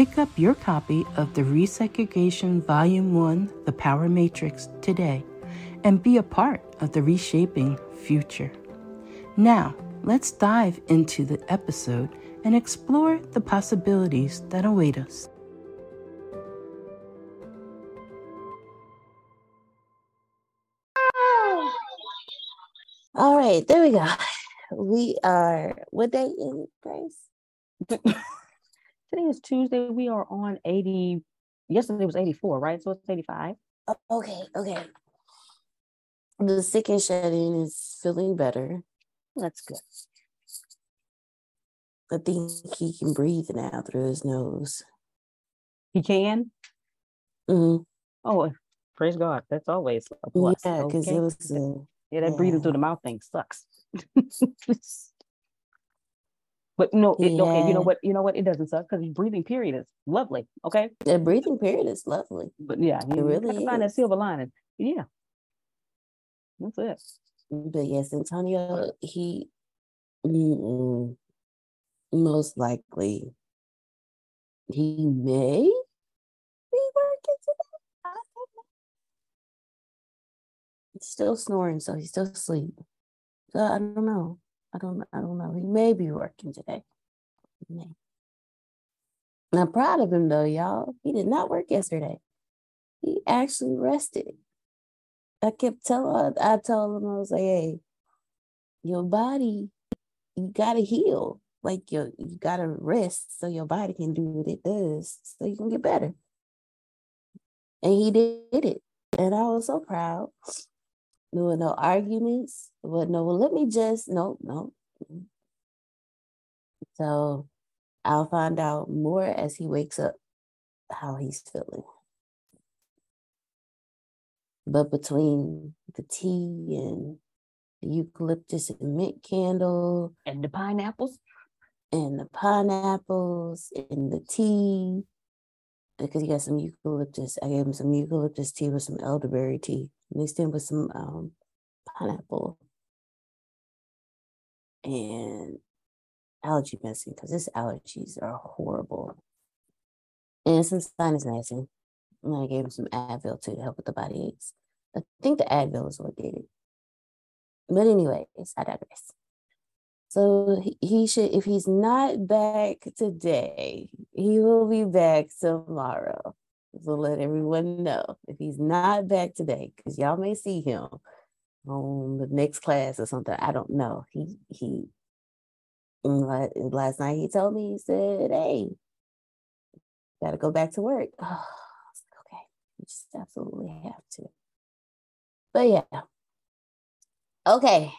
Pick up your copy of the Resegregation Volume 1 The Power Matrix today and be a part of the reshaping future. Now, let's dive into the episode and explore the possibilities that await us. All right, there we go. We are, what day is it, Grace? Today is Tuesday. We are on 80. Yesterday was 84, right? So it's 85. Oh, okay, okay. The sick and shedding is feeling better. That's good. I think he can breathe now through his nose. He can? Mm-hmm. Oh, praise God. That's always a plus. Yeah, because okay. it was. Uh, yeah, that yeah. breathing through the mouth thing sucks. But no, it, yeah. okay, you know what? You know what? It doesn't suck because the breathing period is lovely. Okay. The breathing period is lovely. But yeah, you, it really you find that silver lining. Yeah. That's it. But yes, Antonio, he most likely he may be working today. I don't know. He's still snoring, so he's still asleep. So I don't know. I don't I don't know. He may be working today. May. I'm proud of him though, y'all. He did not work yesterday. He actually rested. I kept telling I told him I was like, hey, your body, you gotta heal. Like you you gotta rest so your body can do what it does so you can get better. And he did it. And I was so proud. There were no arguments. There was no, well, let me just, no, no. So I'll find out more as he wakes up how he's feeling. But between the tea and the eucalyptus and mint candle and the pineapples and the pineapples and the tea because he got some eucalyptus. I gave him some eucalyptus tea with some elderberry tea mixed in with some um, pineapple and allergy medicine because his allergies are horrible. And some sinus medicine. And I gave him some Advil to help with the body aches. I think the Advil is what did it. But anyways, I digress. So he should, if he's not back today, he will be back tomorrow. So let everyone know if he's not back today, because y'all may see him on the next class or something. I don't know. He he last night he told me he said, "Hey, got to go back to work." Oh, okay, you just absolutely have to. But yeah, okay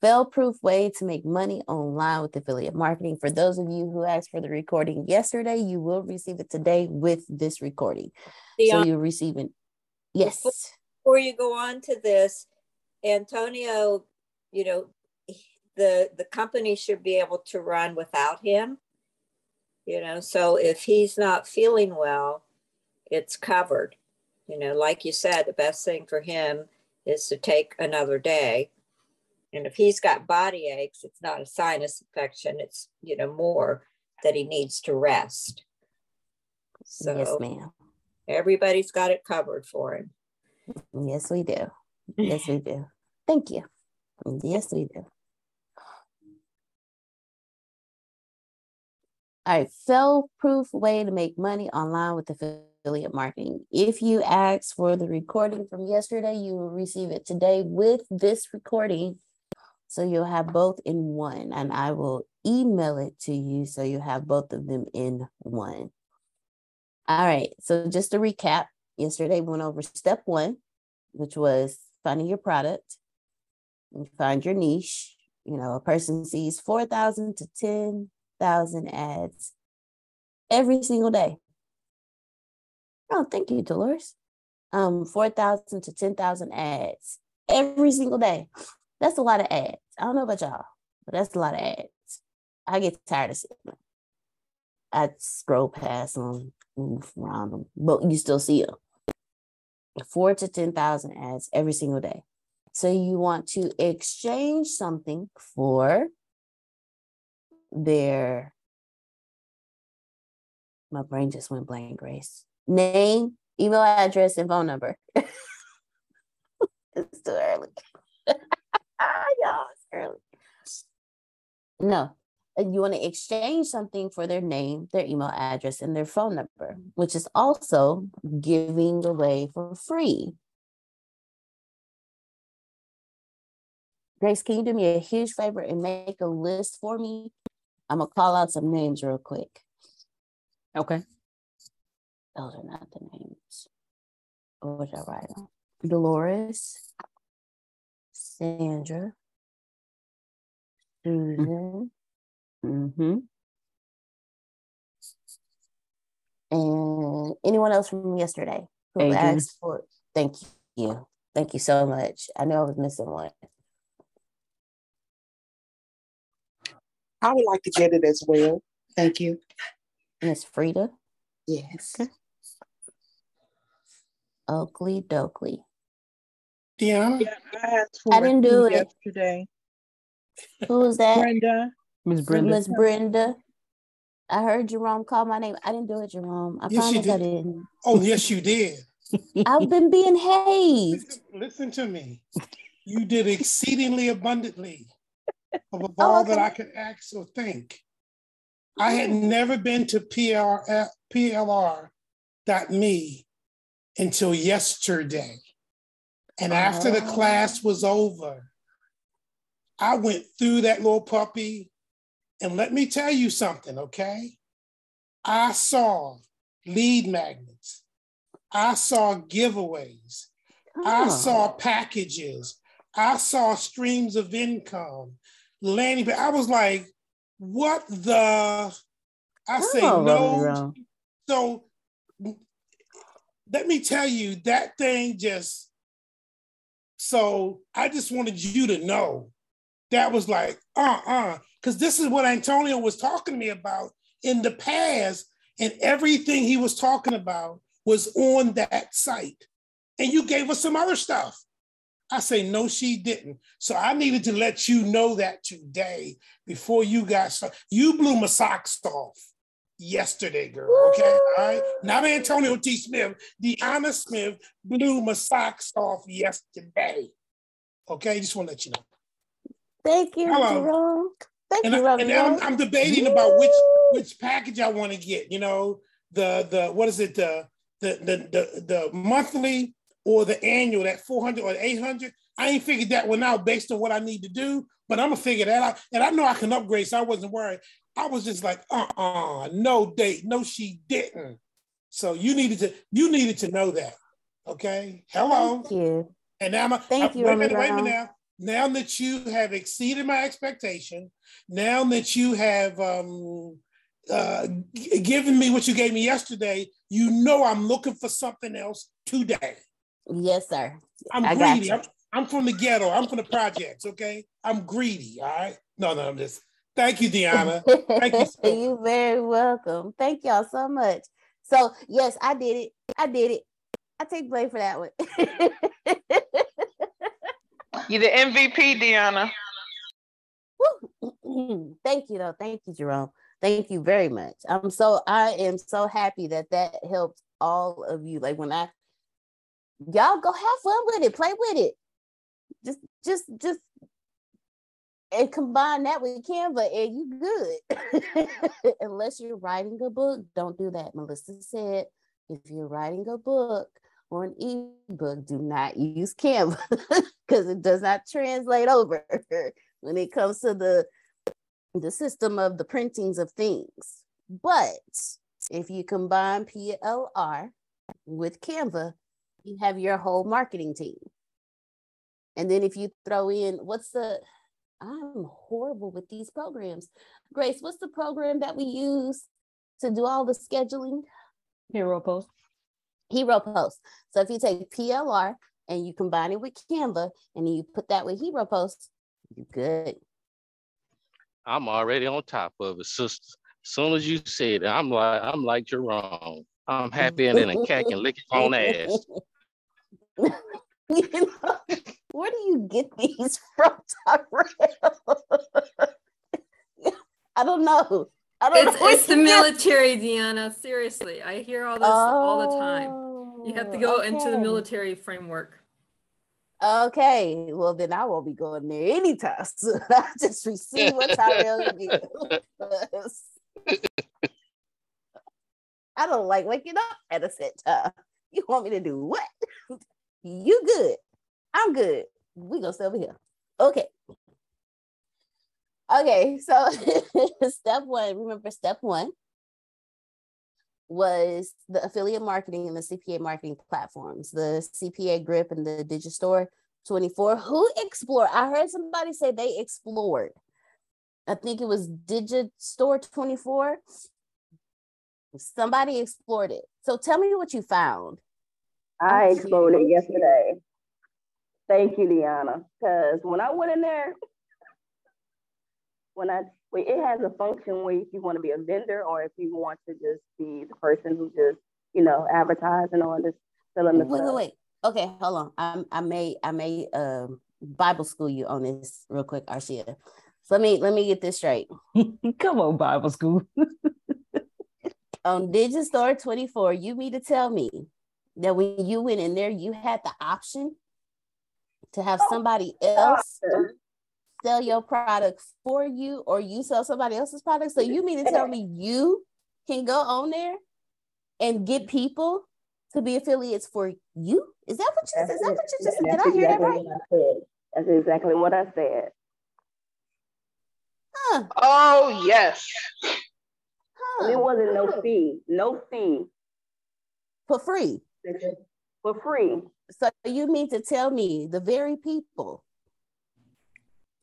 fail-proof way to make money online with affiliate marketing. For those of you who asked for the recording yesterday, you will receive it today with this recording. so you're receiving, yes. Before you go on to this, Antonio, you know, the the company should be able to run without him. You know, so if he's not feeling well, it's covered. You know, like you said, the best thing for him is to take another day and if he's got body aches, it's not a sinus infection, it's, you know, more that he needs to rest. So, yes, ma'am. Everybody's got it covered for him. Yes, we do. Yes, we do. Thank you. Yes, we do. All right, fail proof way to make money online with affiliate marketing. If you ask for the recording from yesterday, you will receive it today with this recording so you'll have both in one, and I will email it to you so you have both of them in one. All right. So just to recap, yesterday we went over step one, which was finding your product and find your niche. You know, a person sees 4,000 to 10,000 ads every single day. Oh, thank you, Dolores. Um, 4,000 to 10,000 ads every single day. That's a lot of ads. I don't know about y'all, but that's a lot of ads. I get tired of seeing them. I scroll past them, move around them, but you still see them. Four to 10,000 ads every single day. So you want to exchange something for their, my brain just went blank, Grace. Name, email address, and phone number. it's too early. y'all, No, uh, you want to exchange something for their name, their email address, and their phone number, which is also giving away for free. Grace, can you do me a huge favor and make a list for me? I'm gonna call out some names real quick. Okay. Those are not the names. What did I write on? Dolores, Sandra, Susan, mm-hmm. and anyone else from yesterday who Adrian. asked for Thank you. Thank you so much. I know I was missing one. I would like to get it as well. Thank you. Miss Frida? Yes. Okay. Oakley Dokley. Deanna? Yeah, I, I didn't do it yesterday. Who was that? Brenda. Miss Brenda. Miss Brenda. I heard Jerome call my name. I didn't do it, Jerome. I yes, promise did. I didn't. Oh, yes, you did. I've been being hazed. Listen, listen, to me. You did exceedingly abundantly of oh, all oh, okay. that I could ask or think. Oh, I had never been to PLR, PLR.me until yesterday. And after the oh. class was over, I went through that little puppy. And let me tell you something, okay? I saw lead magnets. I saw giveaways. Oh. I saw oh. packages. I saw streams of income. Landing, But I was like, what the? I say oh, no. So let me tell you, that thing just so I just wanted you to know that was like, uh uh because this is what Antonio was talking to me about in the past, and everything he was talking about was on that site. And you gave us some other stuff. I say, no, she didn't. So I needed to let you know that today before you got started. You blew my socks off yesterday, girl. Okay. All right. Not Antonio T. Smith. Deanna Smith blew my socks off yesterday. Okay. Just want to let you know. Thank you, Hello. Jerome. Thank and, you, I, and now I'm, I'm debating about which which package I want to get. You know, the the what is it the the the the, the monthly or the annual that 400 or 800. I ain't figured that one out based on what I need to do, but I'm gonna figure that out. And I know I can upgrade, so I wasn't worried. I was just like, uh-uh, no date, no, she didn't. So you needed to you needed to know that. Okay. Hello. Thank you. And now my Thank uh, you, wait a minute, wait a minute now. Now that you have exceeded my expectation, now that you have um uh g- given me what you gave me yesterday, you know I'm looking for something else today. Yes, sir. I'm I greedy. I'm, I'm from the ghetto. I'm from the projects. Okay. I'm greedy. All right. No, no, I'm just thank you, Deanna. Thank you so. You're very welcome. Thank y'all so much. So yes, I did it. I did it. I take blame for that one. You the MVP, Deanna. Woo. Thank you though. Thank you, Jerome. Thank you very much. I'm so I am so happy that that helped all of you. Like when I y'all go have fun with it, play with it. Just just just and combine that with Canva and you good. Unless you're writing a book, don't do that. Melissa said if you're writing a book or an ebook, do not use Canva because it does not translate over when it comes to the the system of the printings of things. But if you combine PLR with Canva, you have your whole marketing team. And then if you throw in what's the I'm horrible with these programs. Grace, what's the program that we use to do all the scheduling? Hero post. Hero Post. So if you take PLR and you combine it with Canva and you put that with Hero Post, you good. I'm already on top of it, sister. As soon as you said it, I'm like, I'm like Jerome. I'm happy and then a cat can lick his own ass. You know, where do you get these from, Tyrell? I don't know. I don't It's it's the military, Deanna. Seriously, I hear all this all the time. You have to go oh, into the Oh, military framework. Okay, well then I won't be going there anytime soon. I just receive what Tyrell gives. I don't like waking up at a set time. You want me to do what? You good. I'm good. We gonna stay over here. Okay. Okay, so step one, remember step one was the affiliate marketing and the CPA marketing platforms, the CPA grip and the Digistore 24. Who explored? I heard somebody say they explored. I think it was Digistore 24. Somebody explored it. So tell me what you found. I explored it yesterday. Thank you, Deanna. Because when I went in there, when I well, it has a function where if you want to be a vendor or if you want to just be the person who just you know advertising or just selling the Wait, wait, stuff. wait. Okay, hold on. I'm, I may, I may, um, Bible school you on this real quick, Arshia. So let me, let me get this straight. Come on, Bible school. on Digistore 24, you mean to tell me that when you went in there, you had the option to have somebody else sell your product for you or you sell somebody else's product? So you mean to tell me you can go on there and get mm-hmm. people to be affiliates for you? Is that what you, is that it. what you just said? That's Did I hear that exactly right? what I said. That's exactly what I said. Huh, Oh, yes. And it wasn't no fee, no fee For free. for free. So you mean to tell me the very people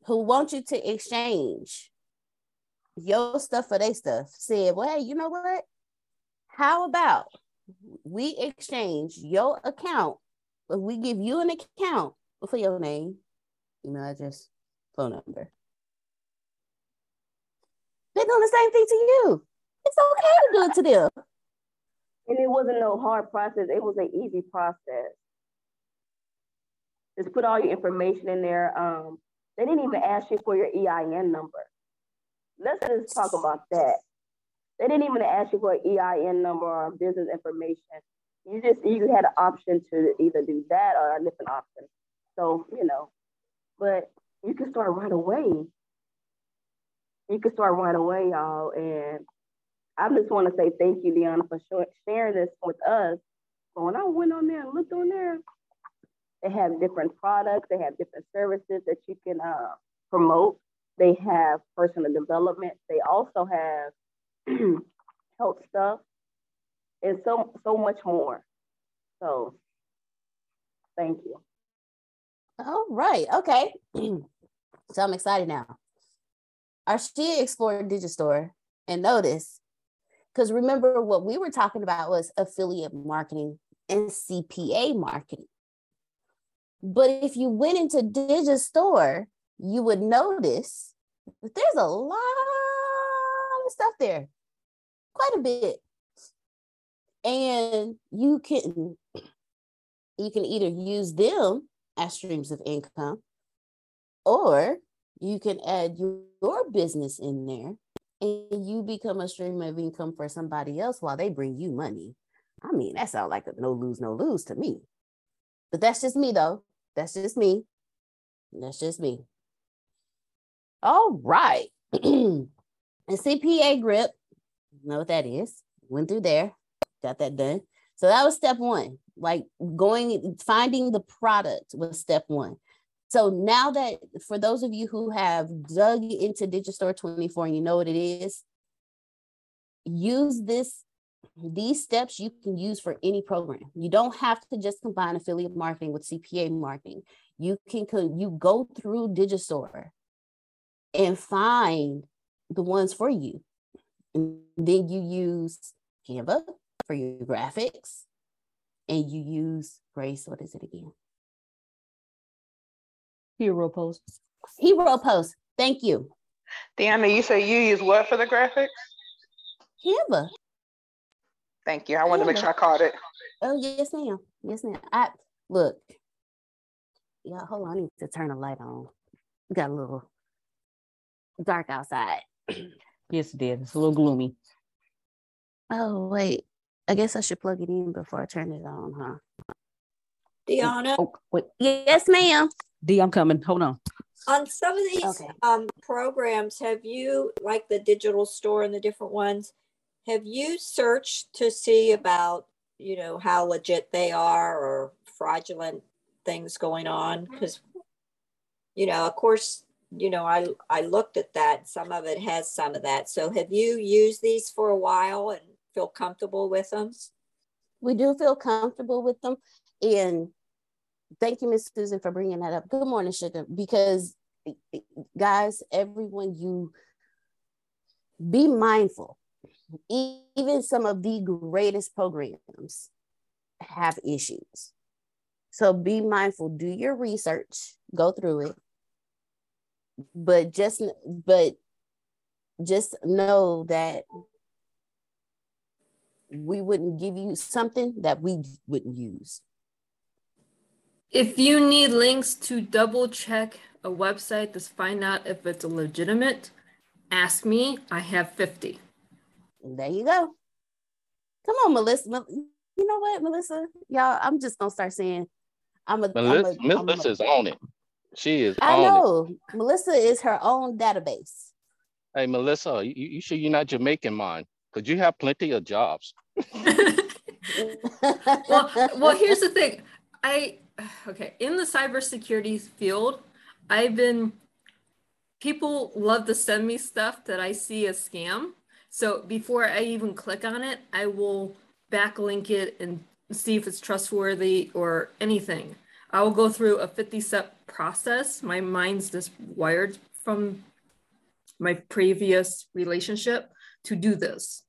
who want you to exchange your stuff for their stuff said, well, hey, you know what? How about we exchange your account, but we give you an account for your name, email address, phone number. They're doing the same thing to you. It's okay to do it to them. And it wasn't no hard process. It was an easy process. Just put all your information in there. Um, they didn't even ask you for your EIN number. Let's just talk about that. They didn't even ask you for an EIN number or business information. You just you had an option to either do that or a different option. So, you know, but you can start right away. You can start right away, y'all. And I just want to say thank you, Deanna, for sharing this with us. So when I went on there and looked on there, they have different products, they have different services that you can uh, promote. They have personal development. They also have health stuff and so so much more. So thank you. All right. Okay. so I'm excited now. Arshia explored Digistore and notice, because remember what we were talking about was affiliate marketing and CPA marketing. But if you went into Digistore, you would notice that there's a lot of stuff there, quite a bit. And you can you can either use them as streams of income, or you can add your business in there and you become a stream of income for somebody else while they bring you money. I mean, that sounds like a no lose, no lose to me. But that's just me, though. That's just me. That's just me. All right. and CPA grip, know what that is. Went through there, got that done. So that was step one. Like going, finding the product was step one. So now that for those of you who have dug into Digistore 24 and you know what it is, use this these steps you can use for any program. You don't have to just combine affiliate marketing with CPA marketing. You can you go through Digistore and find the ones for you. And then you use Canva for your graphics and you use Grace, what is it again? Hero post. Hero post. Thank you. Deanna, you say you use what for the graphics? Canva. Thank you. I wanted to make sure I caught it. Oh yes, ma'am. Yes, ma'am. I look. Yeah, hold on. I need to turn the light on. We got a little dark outside. yes, it did. It's a little gloomy. Oh wait. I guess I should plug it in before I turn it on, huh? Deanna. Oh, wait. Yes, ma'am. D, I'm coming. Hold on. On some of these okay. um, programs, have you, like the digital store and the different ones, have you searched to see about, you know, how legit they are or fraudulent things going on? Mm-hmm. Because, you know, of course, you know, I I looked at that. Some of it has some of that. So have you used these for a while and feel comfortable with them? We do feel comfortable with them. And thank you, Miss Susan, for bringing that up. Good morning, Sugar. Because, eh, eh, guys, everyone, you be mindful. Even some of the greatest programs have issues. So be mindful, do your research, go through it. But just but just know that we wouldn't give you something that we wouldn't use. If you need links to double check a website to find out if it's legitimate, ask me. I have 50. There you go. Come on, Melissa. You know what, Melissa? Y'all, I'm just gonna start saying I'm a Melissa, I'm a, Melissa's a, on it. She is I know. It. Melissa is her own database. Hey, Melissa, you, you sure you're not Jamaican, man? Because you have plenty of jobs. well, well, here's the thing. I okay in the cybersecurity field, I've been people love to send me stuff that I see as scam. So before I even click on it, I will backlink it and see if it's trustworthy or anything. I will go through a 50 step process. My mind's just wired from my previous relationship to do this.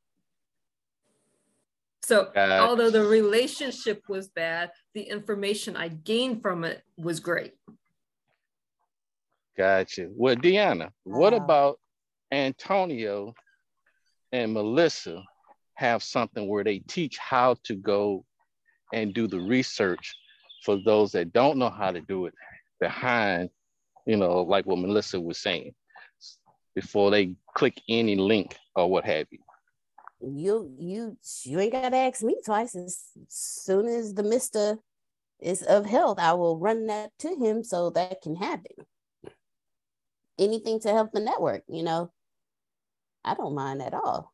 So although the relationship was bad, the information I gained from it was great. Gotcha. Well, Deanna, what uh-huh. about Antonio and Melissa have something where they teach how to go and do the research for those that don't know how to do it behind, you know, like what Melissa was saying, before they click any link or what have you you you you ain't gotta ask me twice. As soon as the Mister is of health, I will run that to him so that can happen. Anything to help the network, you know. I don't mind at all.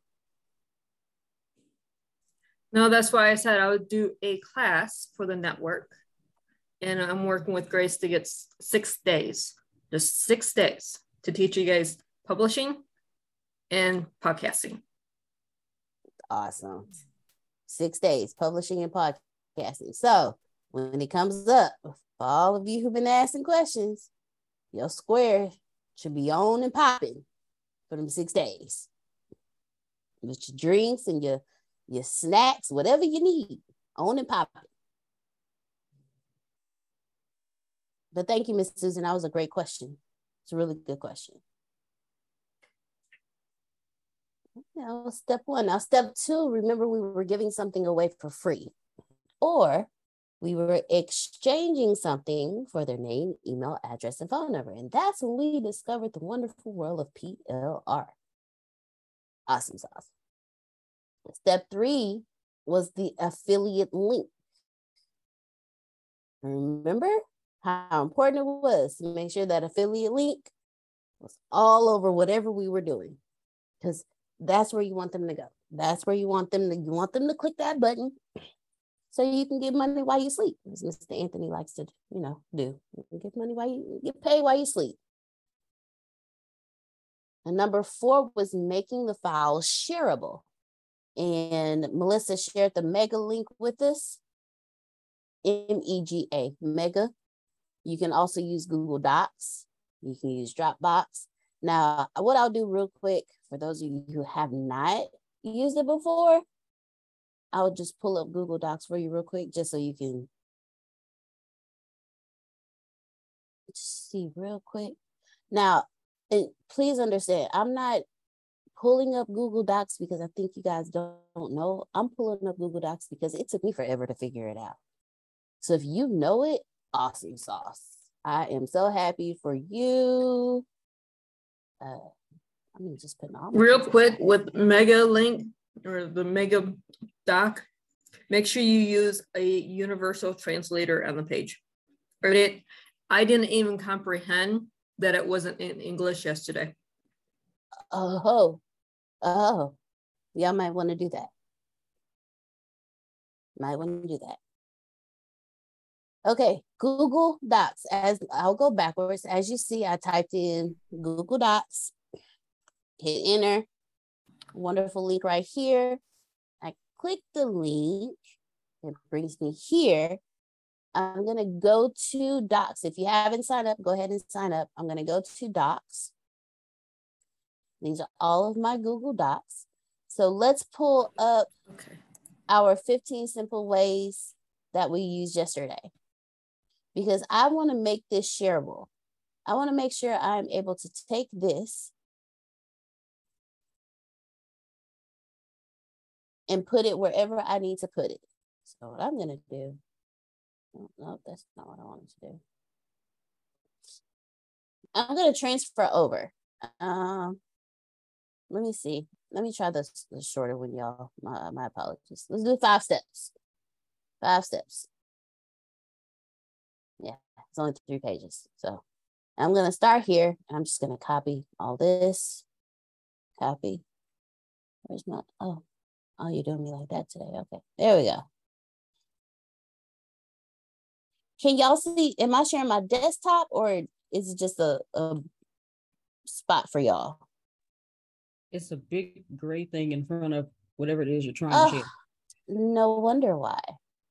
No, that's why I said I would do a class for the network. And I'm working with Grace to get six days, just six days to teach you guys publishing and podcasting. Awesome. Six days, publishing and podcasting. So when it comes up, for all of you who've been asking questions, your square should be on and popping for them six days. With your drinks and your your snacks, whatever you need, on and popping. But thank you, Miss Susan. That was a great question. It's a really good question. Now, step one. Now, step two, remember we were giving something away for free, or we were exchanging something for their name, email, address, and phone number. And that's when we discovered the wonderful world of PLR. Awesome sauce. Step three was the affiliate link. Remember how important it was to make sure that affiliate link was all over whatever we were doing. Because that's where you want them to go. That's where you want them to you want them to click that button so you can get money while you sleep, as Mr. Anthony likes to, you know, do. You can get money while you get paid while you sleep. And number four was making the files shareable. And Melissa shared the mega link with us. M-E-G-A, mega. You can also use Google Docs. You can use Dropbox. Now, what I'll do real quick for those of you who have not used it before, I'll just pull up Google Docs for you real quick, just so you can see real quick. Now, and please understand, I'm not pulling up Google Docs because I think you guys don't, don't know. I'm pulling up Google Docs because it took me forever to figure it out. So if you know it, awesome sauce. I am so happy for you. Uh, I'm just putting all real quick with Mega Link or the Mega Doc. Make sure you use a universal translator on the page. Or it, I didn't even comprehend that it wasn't in English yesterday. Oh, oh, y'all might want to do that. Might want to do that. Okay, Google Docs. As I'll go backwards. As you see, I typed in Google Docs, hit enter. Wonderful link right here. Click the link. It brings me here. I'm gonna go to Docs. If you haven't signed up, go ahead and sign up. I'm gonna go to Docs. These are all of my Google Docs. So let's pull up okay. our 15 simple ways that we used yesterday because I want to make this shareable. I want to make sure I'm able to take this and put it wherever I need to put it. So what I'm to do, oh, no, that's not what I wanted to do. I'm to transfer over. Um, let me see. Let me try this the shorter one, y'all. My, my apologies. Let's do five steps. Five steps. Yeah, it's only three pages. So I'm to start here. I'm just to copy all this. Copy. Where's my, oh, oh, you're doing me like that today. Okay, there we go. Can y'all see, am I sharing my desktop or is it just a, a spot for y'all? It's a big gray thing in front of whatever it is you're trying oh, to share. No wonder why.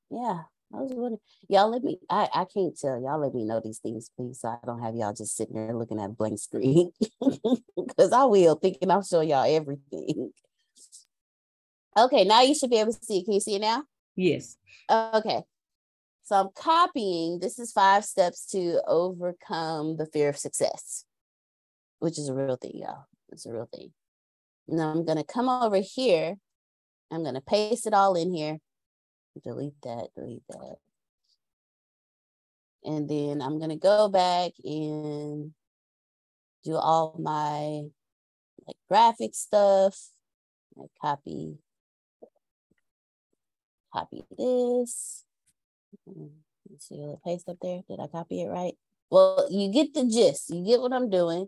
Yeah. I was wondering, y'all let me, I, I can't tell, y'all let me know these things, please, so I don't have y'all just sitting there looking at a blank screen. Because I will, thinking I'll show y'all everything. Okay, now you should be able to see it. Can you see it now? Yes. Okay. So I'm copying, this is five steps to overcome the fear of success, which is a real thing, y'all. It's a real thing. Now I'm gonna come over here. I'm gonna paste it all in here delete that, delete that. And then I'm gonna go back and do all my like graphic stuff. I copy, copy this. Mm-hmm. Let's see the paste up there. Did I copy it right? Well, you get the gist. You get what I'm doing.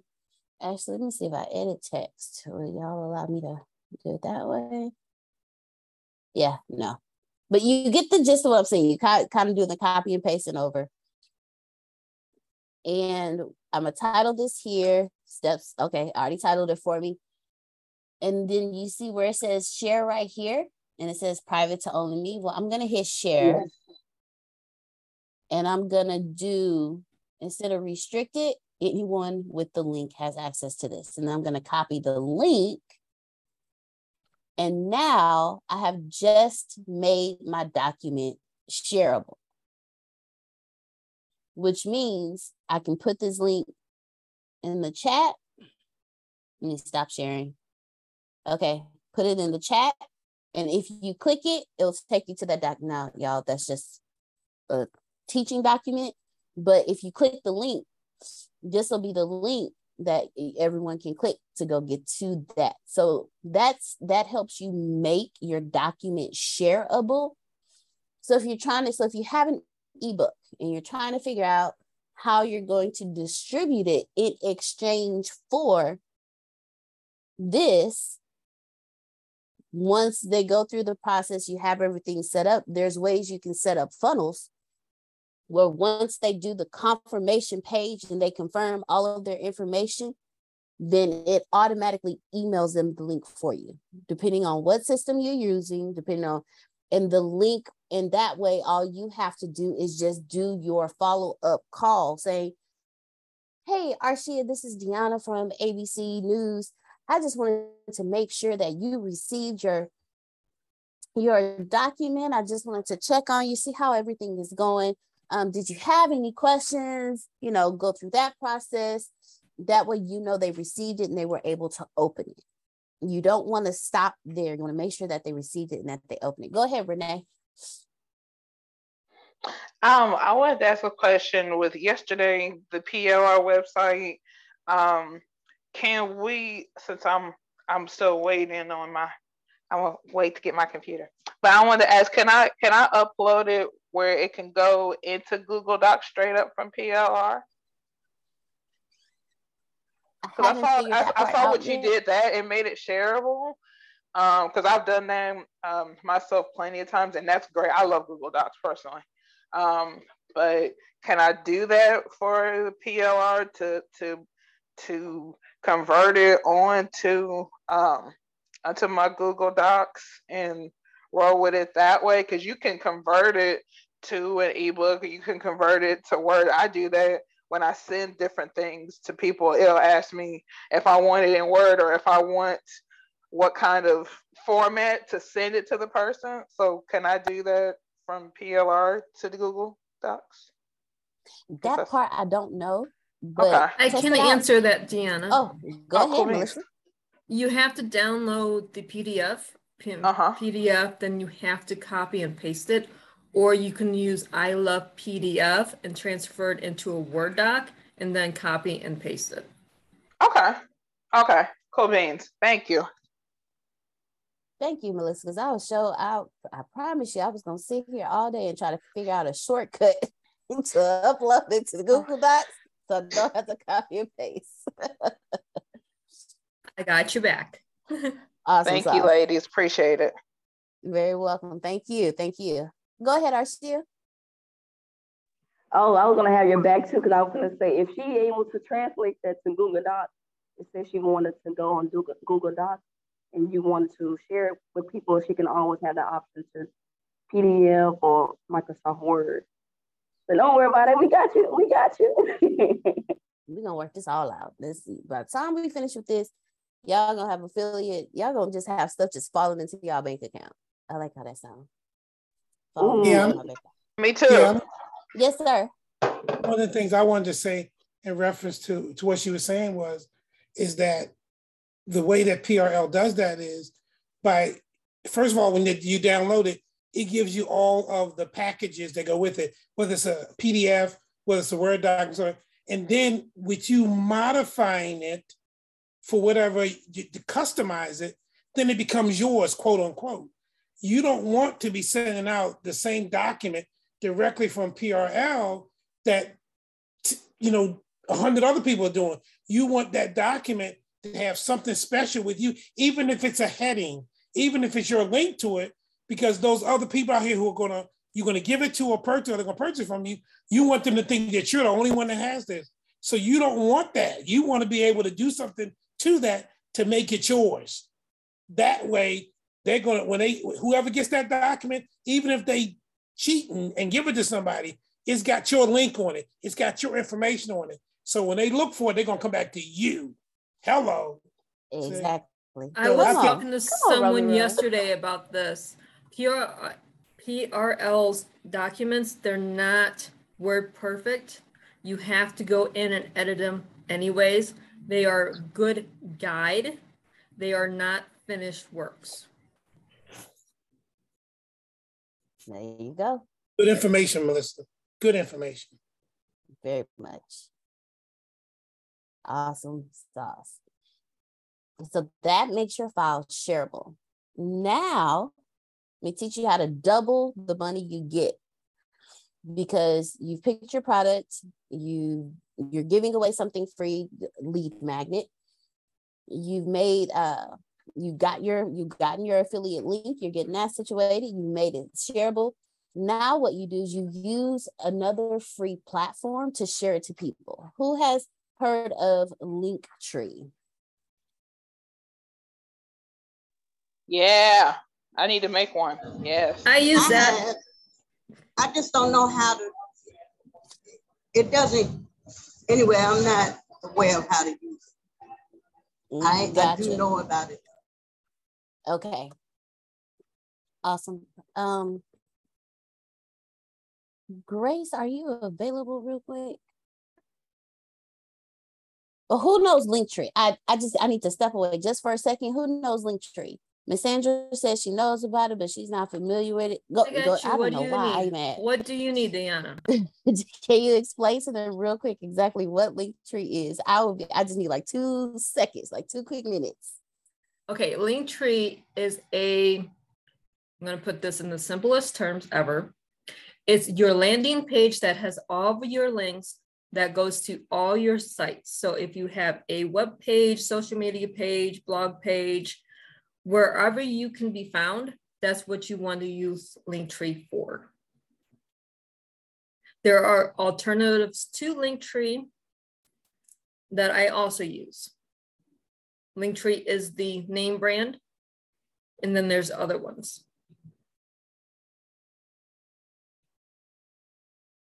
Actually, let me see if I edit text. Will y'all allow me to do it that way? Yeah, no. But you get the gist of what I'm saying. You kind of do the copy and pasting over. And I'm gonna title this here. Steps. Okay, I already titled it for me. And then you see where it says share right here, and it says private to only me. Well, I'm gonna hit share. Yes. And I'm gonna do instead of restricted, anyone with the link has access to this. And I'm gonna copy the link and now I have just made my document shareable, which means I can put this link in the chat. Let me stop sharing. Okay, put it in the chat. And if you click it, it'll take you to that doc. Now, y'all, that's just a teaching document. But if you click the link, this will be the link that everyone can click to go get to that. So that's that helps you make your document shareable. So if you're trying to, so if you have an ebook and you're trying to figure out how you're going to distribute it in exchange for this, once they go through the process, you have everything set up. There's ways you can set up funnels where once they do the confirmation page and they confirm all of their information, then it automatically emails them the link for you, depending on what system you're using, depending on, and the link. And that way, all you have to do is just do your follow up call saying, Hey, Arshia, this is Deanna from ABC News. I just wanted to make sure that you received your your document. I just wanted to check on you, see how everything is going. Um, did you have any questions? You know, go through that process. That way, you know they received it and they were able to open it. You don't want to stop there. You want to make sure that they received it and that they open it. Go ahead, Renee. Um, I wanted to ask a question with yesterday, the PLR website. Um, can we, since I'm I'm still waiting on my I'm gonna wait to get my computer. But I wanted to ask, can I can I upload it where it can go into Google Docs straight up from PLR? I, I, saw I, I saw what you did that and made it shareable. Um, because I've done that um myself plenty of times, and that's great. I love Google Docs personally. Um, but can I do that for the PLR to to to convert it on to um onto my Google Docs and roll with it that way because you can convert it to an ebook, you can convert it to Word. I do that when I send different things to people. It'll ask me if I want it in Word or if I want what kind of format to send it to the person. So can I do that from PLR to the Google Docs? That part I don't know. But okay. I can answer that, Deanna. Oh, go oh, ahead, cool. You have to download the PDF, uh-huh. PDF, then you have to copy and paste it. Or you can use iLovePDF and transfer it into a Word doc and then copy and paste it. Okay. Okay. Cool beans. Thank you. Thank you, Melissa. Because I was so I I promise you I was gonna sit here all day and try to figure out a shortcut to upload it to the Google Docs so I don't have to copy and paste. I got you back. awesome. Thank you, ladies. Appreciate it. Very welcome. Thank you. Thank you. Go ahead, Arshia. Oh, I was gonna have your back too, because I was gonna say if she able to translate that to Google Docs, it says she wanted to go on Google, Google Docs and you wanted to share it with people, she can always have the option to PDF or Microsoft Word. So don't worry about it. We got you. We got you. We're gonna work this all out. Let's see. By the time we finish with this, y'all gonna have affiliate. Y'all gonna just have stuff just falling into y'all bank account. I like how that sounds. Yeah. Me too. Yeah. Yes, sir. One of the things I wanted to say in reference to, to what she was saying was, is that the way that PRL does that is by, first of all, when you download it, it gives you all of the packages that go with it, whether it's a PDF, whether it's a Word document, and. Then with you modifying it for whatever you, to customize it, then it becomes yours, quote unquote. You don't want to be sending out the same document directly from PRL that you know a hundred other people are doing. You want that document to have something special with you, even if it's a heading, even if it's your link to it, because those other people out here who are gonna you're gonna give it to a person or they're gonna purchase from you, you want them to think that you're the only one that has this. So you don't want that. You want to be able to do something to that to make it yours. That way, they're gonna when they whoever gets that document, even if they cheat and, and give it to somebody, it's got your link on it. It's got your information on it. So when they look for it, they're gonna come back to you. Hello. Exactly. I was talking to someone yesterday about this. PR, PLR's documents, they're not word perfect. You have to go in and edit them anyways. They are good guide. They are not finished works. There you go. Good information, Melissa. Good information. Very much. Awesome sauce. So that makes your file shareable. Now, let me teach you how to double the money you get because you've picked your product, you you're giving away something free, lead magnet. You've made uh you got your you've gotten your affiliate link, you're getting that situated, you made it shareable. Now what you do is you use another free platform to share it to people. Who has heard of Linktree? Yeah, I need to make one. Yes. I use that. I, I just don't know how to. It doesn't. Anyway, I'm not aware of how to use it. I, Gotcha. I do know about it. Okay. Awesome. Um Grace, are you available real quick? But who knows Linktree? I, I just I need to step away just for a second. Who knows Linktree? Miss Sandra says she knows about it, but she's not familiar with it. Go, I go. I don't What know do why need? I'm at. What do you need, Diana? Can you explain to them real quick exactly what Linktree is? I will be. I just need like two seconds, like two quick minutes. Okay, Linktree is a, I'm going to put this in the simplest terms ever. It's your landing page that has all of your links that goes to all your sites. So if you have a web page, social media page, blog page, wherever you can be found, that's what you want to use Linktree for. There are alternatives to Linktree that I also use. Linktree is the name brand, and then there's other ones.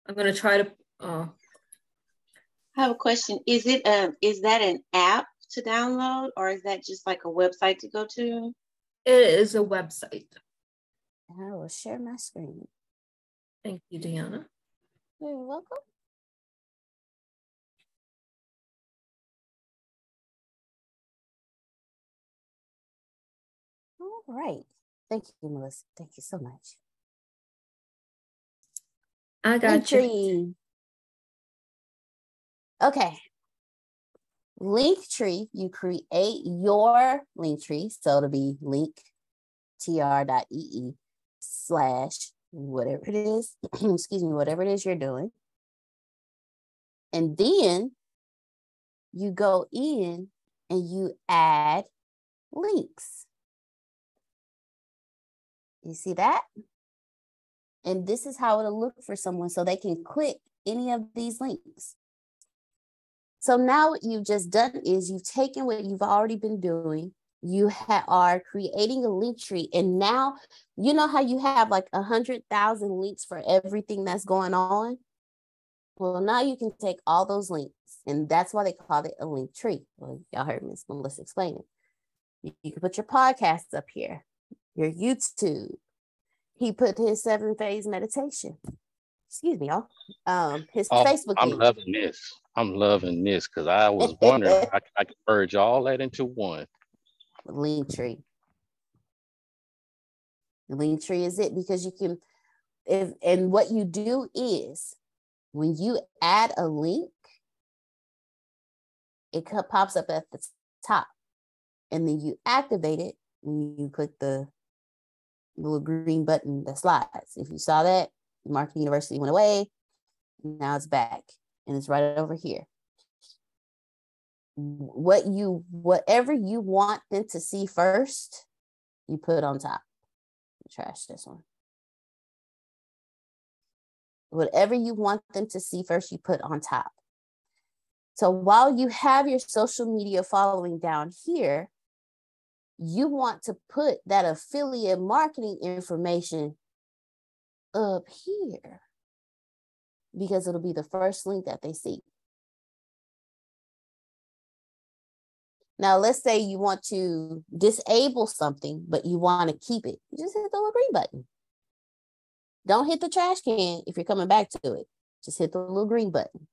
I'm gonna try to, uh, I have a question. Is it um is that an app to download or is that just like a website to go to? it is a website. I will share my screen. Thank you, Deanna. You're welcome. All right. Thank you, Melissa. Thank you so much. I got you. Okay. Linktree, you create your Linktree. So it'll be link tr.ee slash whatever it is, excuse me, whatever it is you're doing. And then you go in and you add links. You see that? And this is how it'll look for someone so they can click any of these links. So now what you've just done is you've taken what you've already been doing. You ha- are creating a link tree, and now you know how you have like a hundred thousand links for everything that's going on. Well, now you can take all those links, and that's why they call it a link tree. Well, y'all heard Miss Melissa explain it. You, you can put your podcasts up here, your YouTube. He put his seven phase meditation. Excuse me, y'all. Um, his Oh, Facebook. I'm link. loving this. I'm loving this because I was wondering I, I could merge all that into one. link tree. Link tree is it because you can if and what you do is when you add a link, it pops up at the top. And then you activate it when you click the little green button that slides. If you saw that, Marketing University went away. Now it's back and it's right over here. what you whatever you want them to see first, you put on top. Trash this one. Whatever you want them to see first, you put on top. So while you have your social media following down here, you want to put that affiliate marketing information up here because it'll be the first link that they see. Now, let's say you want to disable something, but you want to keep it. You just hit the little green button. Don't hit the trash can if you're coming back to it. Just hit the little green button.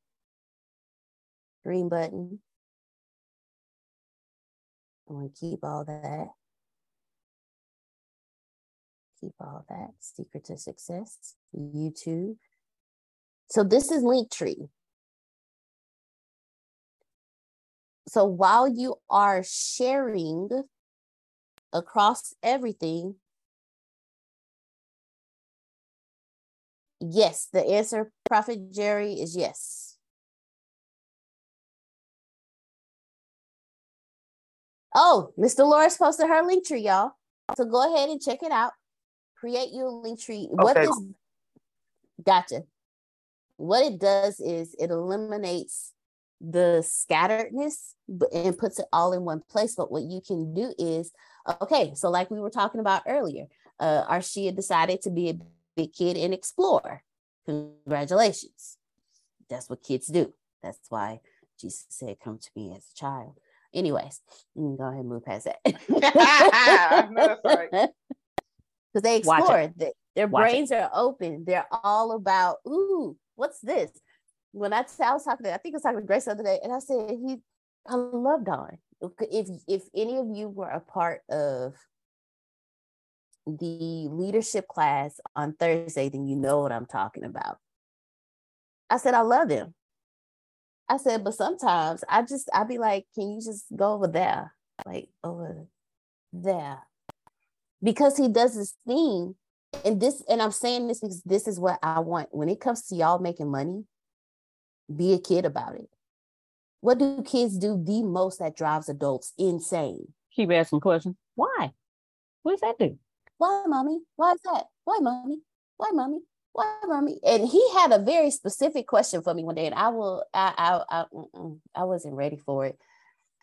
Green button. I want to keep all that. Keep all that. Secret to success. YouTube. So this is Linktree. So while you are sharing across everything, yes, the answer, Prophet Jerry, is yes. Oh, Miss Dolores posted her link tree, y'all. So go ahead and check it out. Create your link tree. Okay. What this gotcha. What it does is it eliminates the scatteredness and puts it all in one place. But what you can do is, okay, so like we were talking about earlier, uh, Arshia decided to be a big kid and explore. Congratulations. That's what kids do. That's why Jesus said, Come to me as a child. Anyways, go ahead and move past that. Because they explore, their Watch brains it. are open. They're all about, ooh, what's this? when I, I was talking to, I think I was talking to Grace the other day, and I said he, I love Don. If if any of you were a part of the leadership class on Thursday, then you know what I'm talking about. I said I love him. I said, but sometimes I just I'd be like, can you just go over there, like over there, because he does this thing, and this, and I'm saying this because this is what I want when it comes to y'all making money be a kid about it. What do kids do the most that drives adults insane? Keep asking questions. Why? What does that do? Why, mommy? Why is that? Why, mommy? Why, mommy? Why, mommy? And he had a very specific question for me one day, and I will, I, I, I, I wasn't ready for it.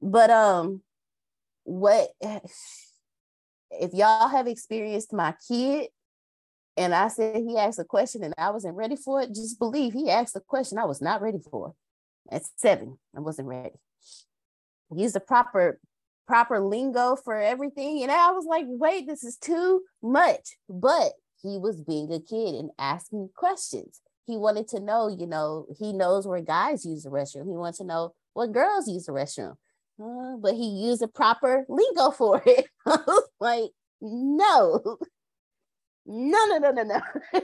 But um, what if y'all have experienced my kid and I said he asked a question and I wasn't ready for it. Just believe he asked a question I was not ready for. At seven, I wasn't ready. He used the proper proper lingo for everything. And I was like, wait, this is too much. But he was being a kid and asking questions. He wanted to know, you know, he knows where guys use the restroom. He wants to know what girls use the restroom. Uh, but he used a proper lingo for it. Like, no, no, no, no, no, no.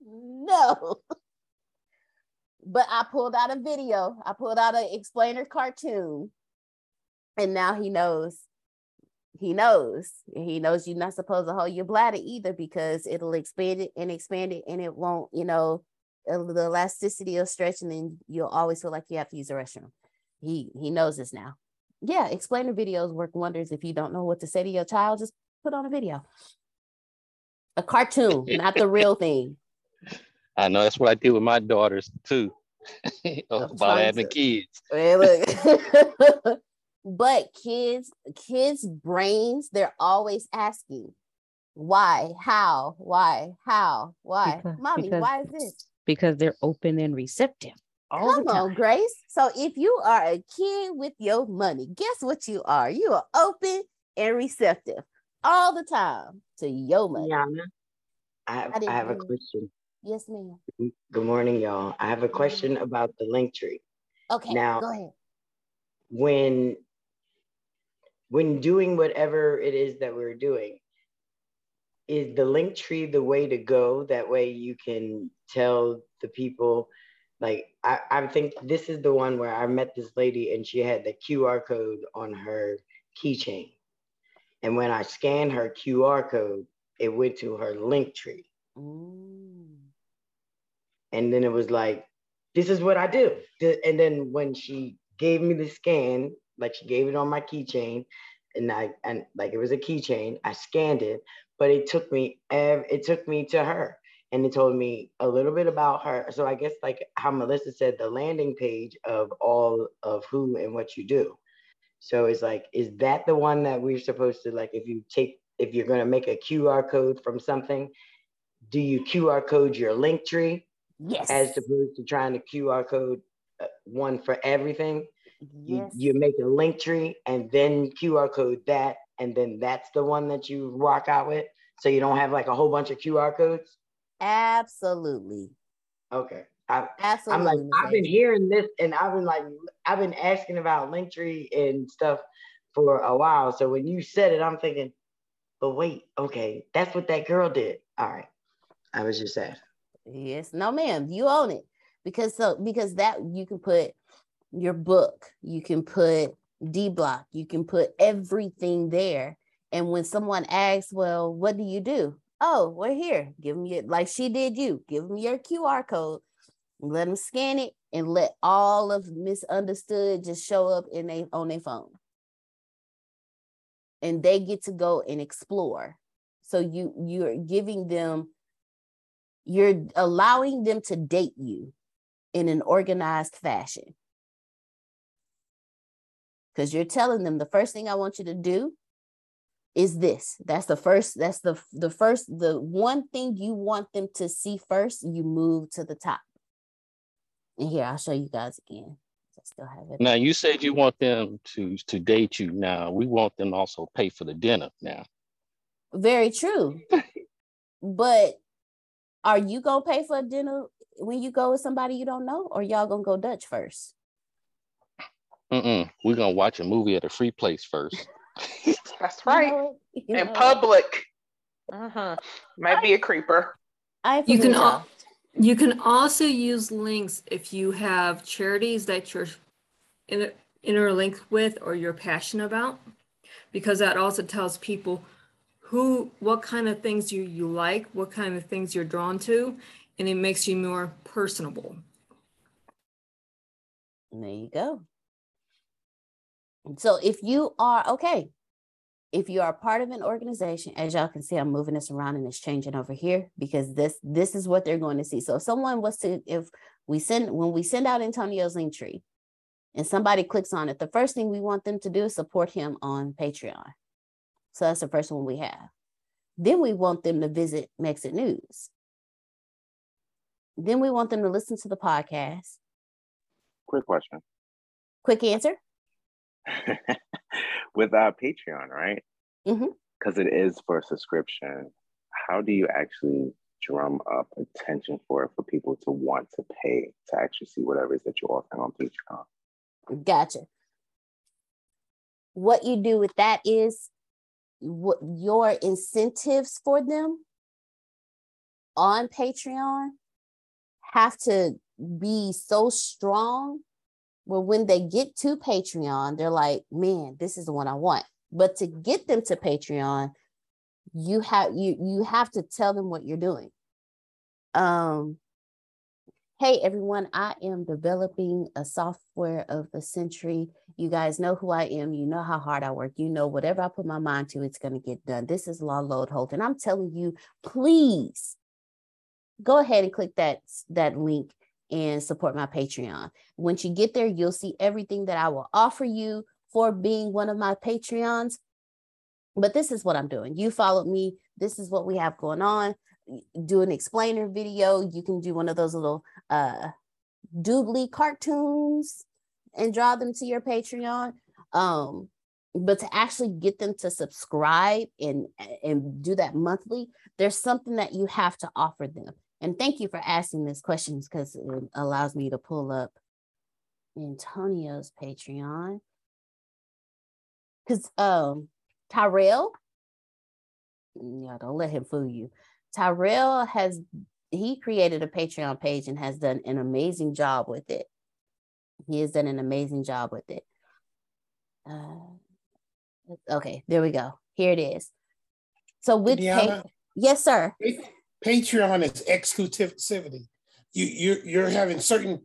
no. But I pulled out a video. I pulled out an explainer cartoon. And now he knows. He knows. He knows you're not supposed to hold your bladder either because it'll expand it and expand it and it won't, you know, the elasticity will stretch and then you'll always feel like you have to use the restroom. He he knows this now yeah, explainer videos work wonders. If you don't know what to say to your child, just put on a video. A cartoon, not the real thing. I know that's what I do with my daughters too. about having kids. but kids, kids' brains, they're always asking, why, how, why, how, why, because, mommy, because, why is this? Because they're open and receptive. Come on, Grace. So if you are a kid with your money, guess what you are? You are open and receptive all the time to your money. Yana, I have, I, I have a question. Yes, ma'am. Mm, good morning, y'all. I have a question about the link tree. Okay, now go ahead. When when doing whatever it is that we're doing, is the link tree the way to go? That way you can tell the people like I, I think this is the one where I met this lady and she had the QR code on her keychain. And when I scanned her QR code, it went to her link tree. And then it was like, this is what I do. And then when she gave me the scan, like she gave it on my keychain, and I and like it was a keychain, I scanned it, but it took me it took me to her and it told me a little bit about her. So I guess like how Melissa said, the landing page of all of who and what you do. So it's like, is that the one that we're supposed to like? If you take, if you're going to make a QR code from something, do you QR code your link tree? Yes. As opposed to trying to QR code uh, one for everything. Yes. You, you make a link tree and then QR code that, and then that's the one that you rock out with. So you don't have like a whole bunch of QR codes. Absolutely. Okay. I, Absolutely. I'm like, I've been hearing this and I've been like, I've been asking about Linktree and stuff for a while. So when you said it, I'm thinking, but wait, okay, that's what that girl did. All right. I was just saying. Yes, no, ma'am, you own it because so because that you can put your book, you can put D block, you can put everything there. And when someone asks, well, what do you do? Oh, we're here. Give them your like she did you. Give them your QR code. Let them scan it and let all of misunderstood just show up in they on their phone. And they get to go and explore. So you you're giving them you're allowing them to date you in an organized fashion. Because you're telling them the first thing I want you to do is this. That's the first, that's the the first, the one thing you want them to see first, you move to the top. And here, I'll show you guys again. I still have it. Now you said you want them to to date you. Now we want them also pay for the dinner now. Very true. but are you gonna pay for a dinner when you go with somebody you don't know, or y'all gonna go Dutch first? Mm-mm. We're gonna watch a movie at a free place first. That's right. You know, you In public. Uh-huh. Might I, be a creeper. I you can al- you can also use links if you have charities that you're in, interlinked with or you're passionate about, because that also tells people who what kind of things you, you like what kind of things you're drawn to and it makes you more personable there you go so if you are okay if you are part of an organization as y'all can see i'm moving this around and it's changing over here because this this is what they're going to see so if someone was to if we send when we send out antonio's link tree and somebody clicks on it the first thing we want them to do is support him on patreon so that's the first one we have. Then we want them to visit Mexit News. Then we want them to listen to the podcast. Quick question. Quick answer. With our Patreon, right? Because mm-hmm. it is for subscription. How do you actually drum up attention for it for people to want to pay to actually see whatever it is that you're offering on Patreon? Gotcha. What you do with that is what your incentives for them on Patreon have to be so strong where when they get to Patreon, they're like, man, this is the one I want. But to get them to Patreon, you have you you have to tell them what you're doing. Um, Hey everyone, I am developing a software of the century. You guys know who I am. You know how hard I work. You know, whatever I put my mind to, it's going to get done. This is Law Load Holt. And I'm telling you, please go ahead and click that, that link and support my Patreon. Once you get there, you'll see everything that I will offer you for being one of my Patreons. But this is what I'm doing. You followed me. This is what we have going on do an explainer video. You can do one of those little uh, Doodly cartoons and draw them to your Patreon. Um, but to actually get them to subscribe and and do that monthly, there's something that you have to offer them. And thank you for asking these questions because it allows me to pull up Antonio's Patreon. Because um Tyrell, yeah, don't let him fool you. Tyrell has he created a Patreon page and has done an amazing job with it. He has done an amazing job with it. Uh, okay, there we go. Here it is. So with yes, sir. Patreon is exclusivity. You you're you're having certain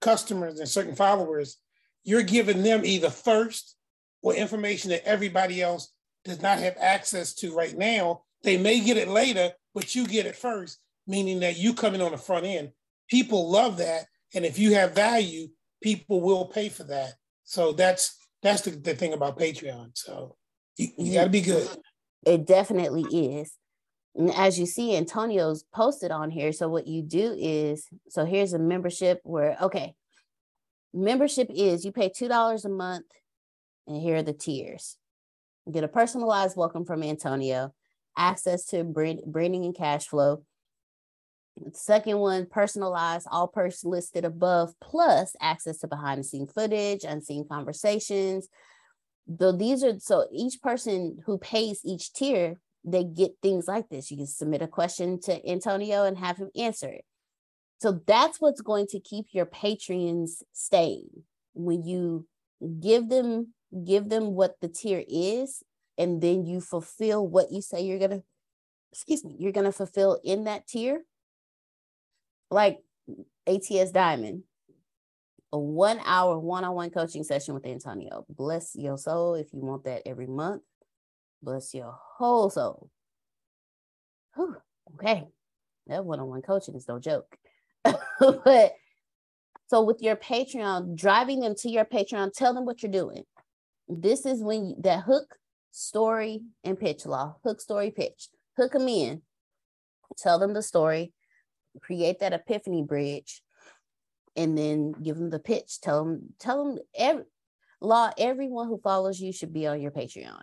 customers and certain followers, you're giving them either first or information that everybody else does not have access to right now. They may get it later, but you get it first, meaning that you come in on the front end. People love that. And if you have value, people will pay for that. So that's that's the, the thing about Patreon. So you, you got to be good. It definitely is. And as you see, Antonio's posted on here. So what you do is, so here's a membership where, okay, membership is you pay $2 a month and here are the tiers. You get a personalized welcome from Antonio, access to branding and cash flow. Second one, personalized, all perks listed above, plus access to behind the scene footage, unseen conversations. Though these are so each person who pays each tier they get things like this. You can submit a question to Antonio and have him answer it. So that's what's going to keep your patrons staying when you give them give them what the tier is and then you fulfill what you say you're going to excuse me, you're going to fulfill in that tier. Like ATS Diamond, a one hour one on one coaching session with Antonio. Bless your soul if you want that every month. Bless your whole soul. Whew, okay. That one on one coaching is no joke. but so with your Patreon, driving them to your Patreon, tell them what you're doing. This is when you, that hook, story, and pitch law hook, story, pitch. Hook them in, tell them the story, create that epiphany bridge, and then give them the pitch. Tell them, tell them every law, everyone who follows you should be on your Patreon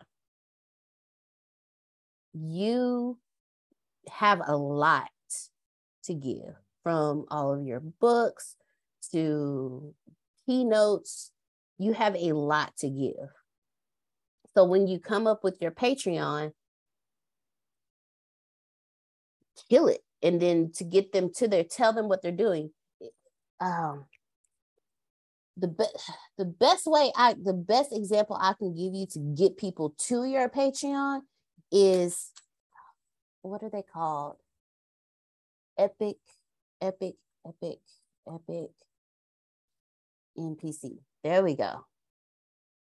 you have a lot to give from all of your books to keynotes. You have a lot to give. So when you come up with your Patreon, kill it. And then to get them to their, tell them what they're doing. Um, the best the best way I the best example I can give you to get people to your Patreon is what are they called? Epic, epic, epic, epic NPC. There we go.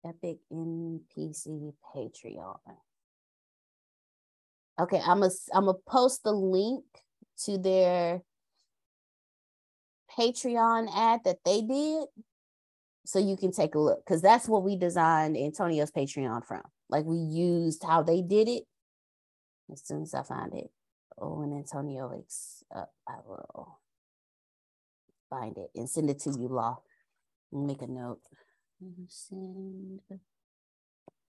Epic NPC Patreon. Okay, I'm a I'm gonna post the link to their Patreon ad that they did so you can take a look because that's what we designed Antonio's Patreon from. Like we used how they did it as soon as I find it. Oh, and Antonio wakes up, I will find it and send it to you, Law. Make a note. Send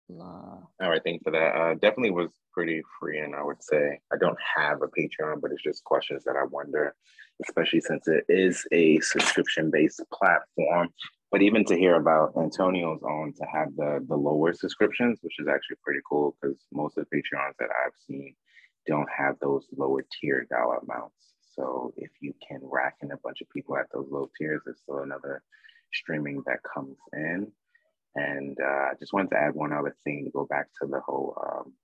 Law. All right, thanks for that. Uh, definitely was pretty free, and I would say I don't have a Patreon, but it's just questions that I wonder, especially since it is a subscription-based platform. But even to hear about Antonio's own to have the the lower subscriptions, which is actually pretty cool because most of the Patreons that I've seen don't have those lower tier dollar amounts. So if you can rack in a bunch of people at those low tiers, there's still another streaming that comes in. And uh, I just wanted to add one other thing to go back to the whole um,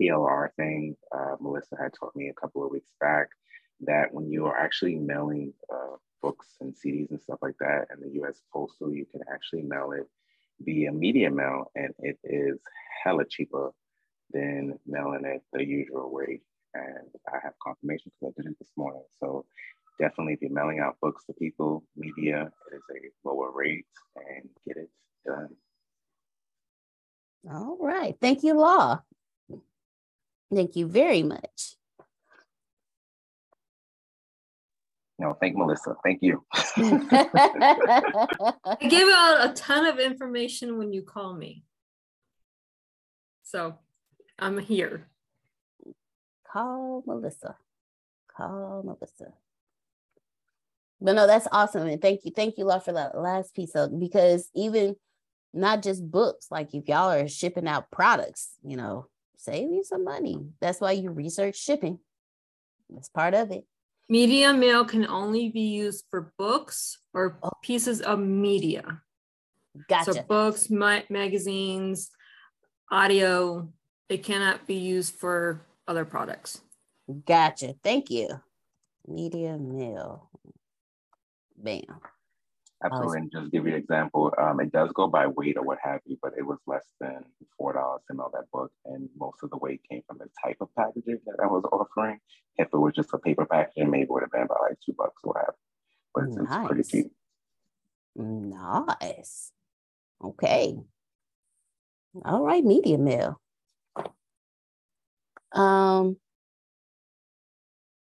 PLR thing. Uh, Melissa had taught me a couple of weeks back that when you are actually mailing uh, books and CDs and stuff like that, and the US Postal, you can actually mail it via media mail, and it is hella cheaper than mailing it the usual way. And I have confirmation because I did it this morning. So definitely, you're mailing out books to people, media, it is a lower rate and get it done. All right. Thank you, Law. Thank you very much. No, thank Melissa. Thank you. I give out a ton of information when you call me. So I'm here. Call Melissa. Call Melissa. But no, that's awesome. And thank you. Thank you, Law, for that last piece of because even not just books, like if y'all are shipping out products, you know, save you some money. That's why you research shipping. That's part of it. Media mail can only be used for books or oh. pieces of media. Gotcha. So books, ma- magazines, audio, it cannot be used for other products. Gotcha. Thank you. Media mail. Bam. Absolutely. And just give you an example, um, it does go by weight or what have you, but it was less than four dollars to mail that book, and most of the weight came from the type of packaging that I was offering. If it was just a paper packaging, maybe it would have been about like two bucks or whatever. But it's, nice. it's pretty cheap. Nice. Okay. All right, media mail. Um.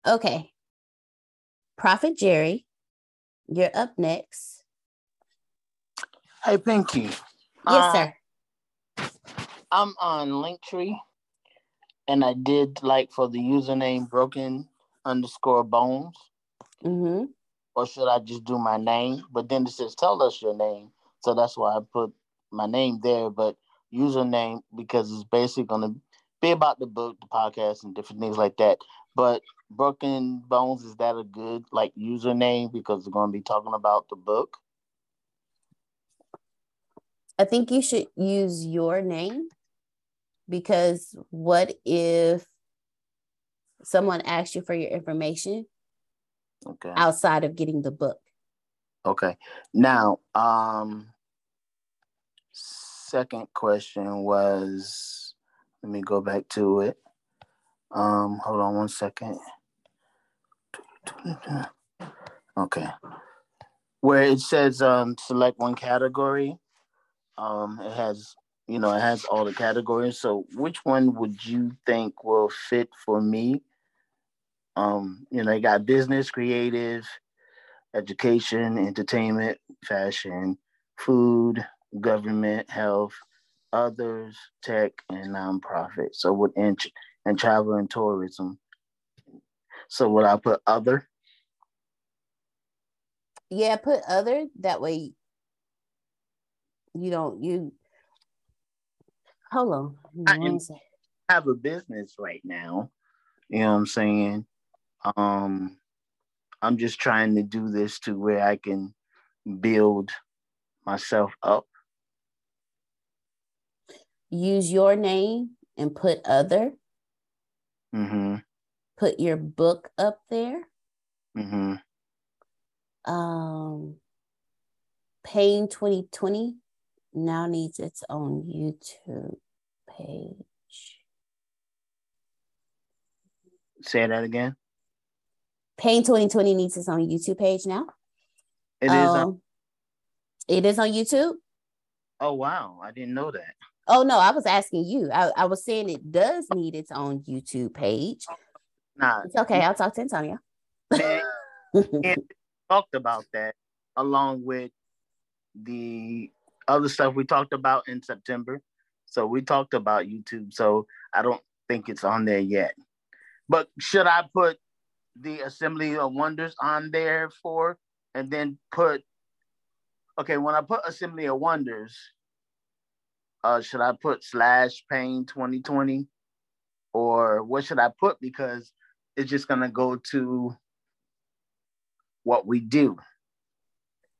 Okay. Prophet Jerry, you're up next. Hey, Pinky. Yes, uh, sir. I'm on Linktree, and I did like for the username broken underscore bones. Mm-hmm. Or should I just do my name? But then it says tell us your name, so that's why I put my name there. But username because it's basically going to be about the book, the podcast, and different things like that. But Broken Bones is that a good like username because we're going to be talking about the book? I think you should use your name because what if someone asks you for your information okay. outside of getting the book? Okay. Now um second question was let me go back to it. Um hold on one second. Okay. Where it says um select one category um, it has, you know, it has all the categories. So which one would you think will fit for me? Um, you know, you got business, creative, education, entertainment, fashion, food, government, health, others, tech, and nonprofit. So with and, and travel and tourism. So would I put other? Yeah, put other. That way you don't you hold on. I have a business right now. You know what I'm saying? Um I'm just trying to do this to where I can build myself up. Use your name and put other. Mm-hmm. Put your book up there. Mm-hmm. Um, Pain 2020 now needs its own YouTube page. Say that again. Pain 2020 needs its own YouTube page now. It is. On- um, it is on YouTube. Oh wow, I didn't know that. Oh no, I was asking you. I, I was saying it does need its own YouTube page. Nah, it's okay. I'll talk to Antonio. talked about that along with the other stuff we talked about in September. So we talked about YouTube. So I don't think it's on there yet. But should I put the Assembly of Wonders on there for and then put okay, when I put Assembly of Wonders, uh should I put slash pain 2020? Or what should I put? Because it's just gonna go to what we do.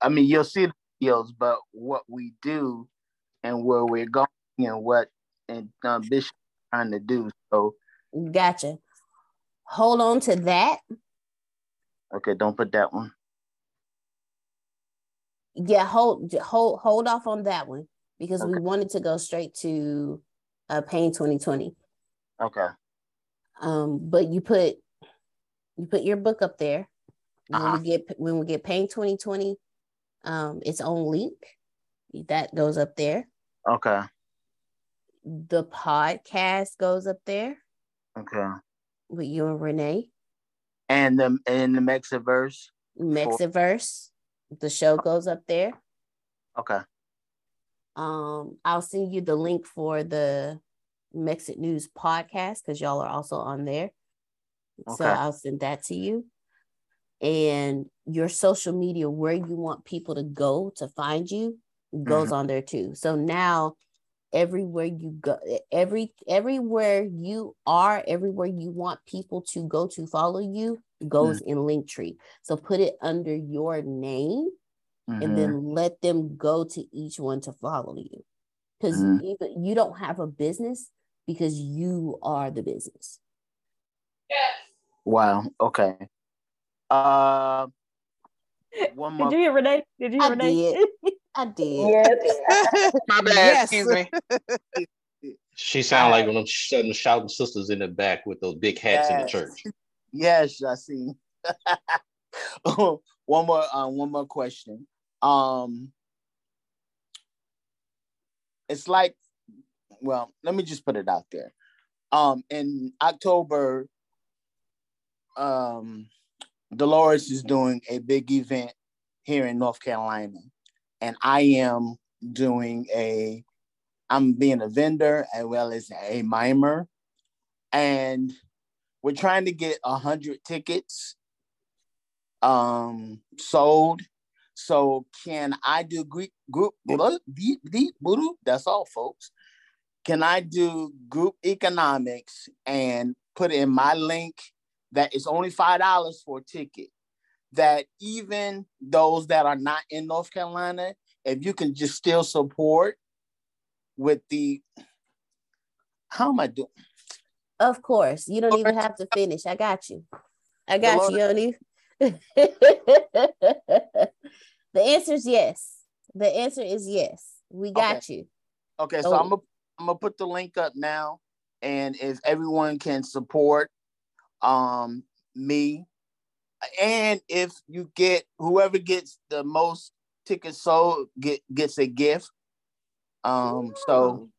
I mean, you'll see skills, but what we do and where we're going and what and um, Bishop trying to do. So, gotcha. Hold on to that. Okay, don't put that one. Yeah, hold hold hold off on that one because okay. we wanted to go straight to uh, Pain 2020. Okay. Um, but you put you put your book up there. When uh-huh. we get when we get Pain 2020 um, its own link that goes up there. Okay. The podcast goes up there. Okay. With you and Renee. And the and the Mexitverse. Mexitverse. The show goes up there. Okay. Um, I'll send you the link for the Mexit News podcast because y'all are also on there. Okay. So I'll send that to you and your social media where you want people to go to find you goes mm-hmm. on there too so now everywhere you go every everywhere you are everywhere you want people to go to follow you goes mm-hmm. in linktree so put it under your name mm-hmm. and then let them go to each one to follow you because mm-hmm. you don't have a business because you are the business yes wow okay uh, one more. Did you hear Renee? Did you hear I Renee? did. I did. Yes. My bad. Yes. Excuse me. She sound like one of them shouting, shouting sisters in the back with those big hats in the church. Yes, I see. one more, uh, one more question. Um, it's like, well, let me just put it out there. Um, in October, um, Dolores is doing a big event here in North Carolina, and I am doing a. I'm being a vendor as well as a mimer, and we're trying to get a hundred tickets um sold. So can I do group group? That's all folks. Can I do group economics and put in my link that is only five dollars for a ticket? That even those that are not in North Carolina, if you can just still support with the how am I doing? Of course. You don't even have to finish. I got you. I got you. Don't the answer is yes. The answer is yes. We got Okay. you. Okay, so Oh. I'm gonna I'm gonna put the link up now, and if everyone can support um me, and if you get whoever gets the most tickets sold get gets a gift. Um, so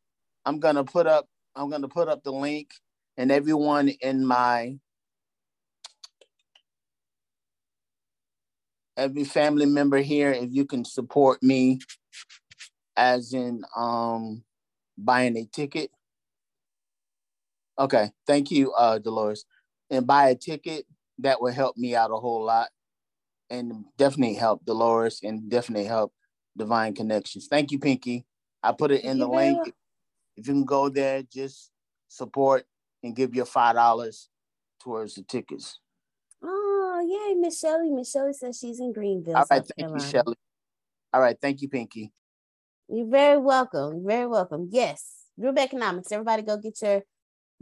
I'm gonna put up I'm gonna put up the link, and everyone in my every family member here, if you can support me, as in um buying a ticket. Okay, thank you, uh, Dolores. And buy a ticket that will help me out a whole lot, and definitely help Dolores, and definitely help Divine Connections. Thank you, Pinky. I put it in the link. If you can go there, just support and give your five dollars towards the tickets. Oh, yay, Miss Shelley. Miss Shelley says she's in Greenville, All right, South thank you. Shelly. All right, thank you, Pinky. You're very welcome. You're very welcome. Yes. Group economics. Everybody go get your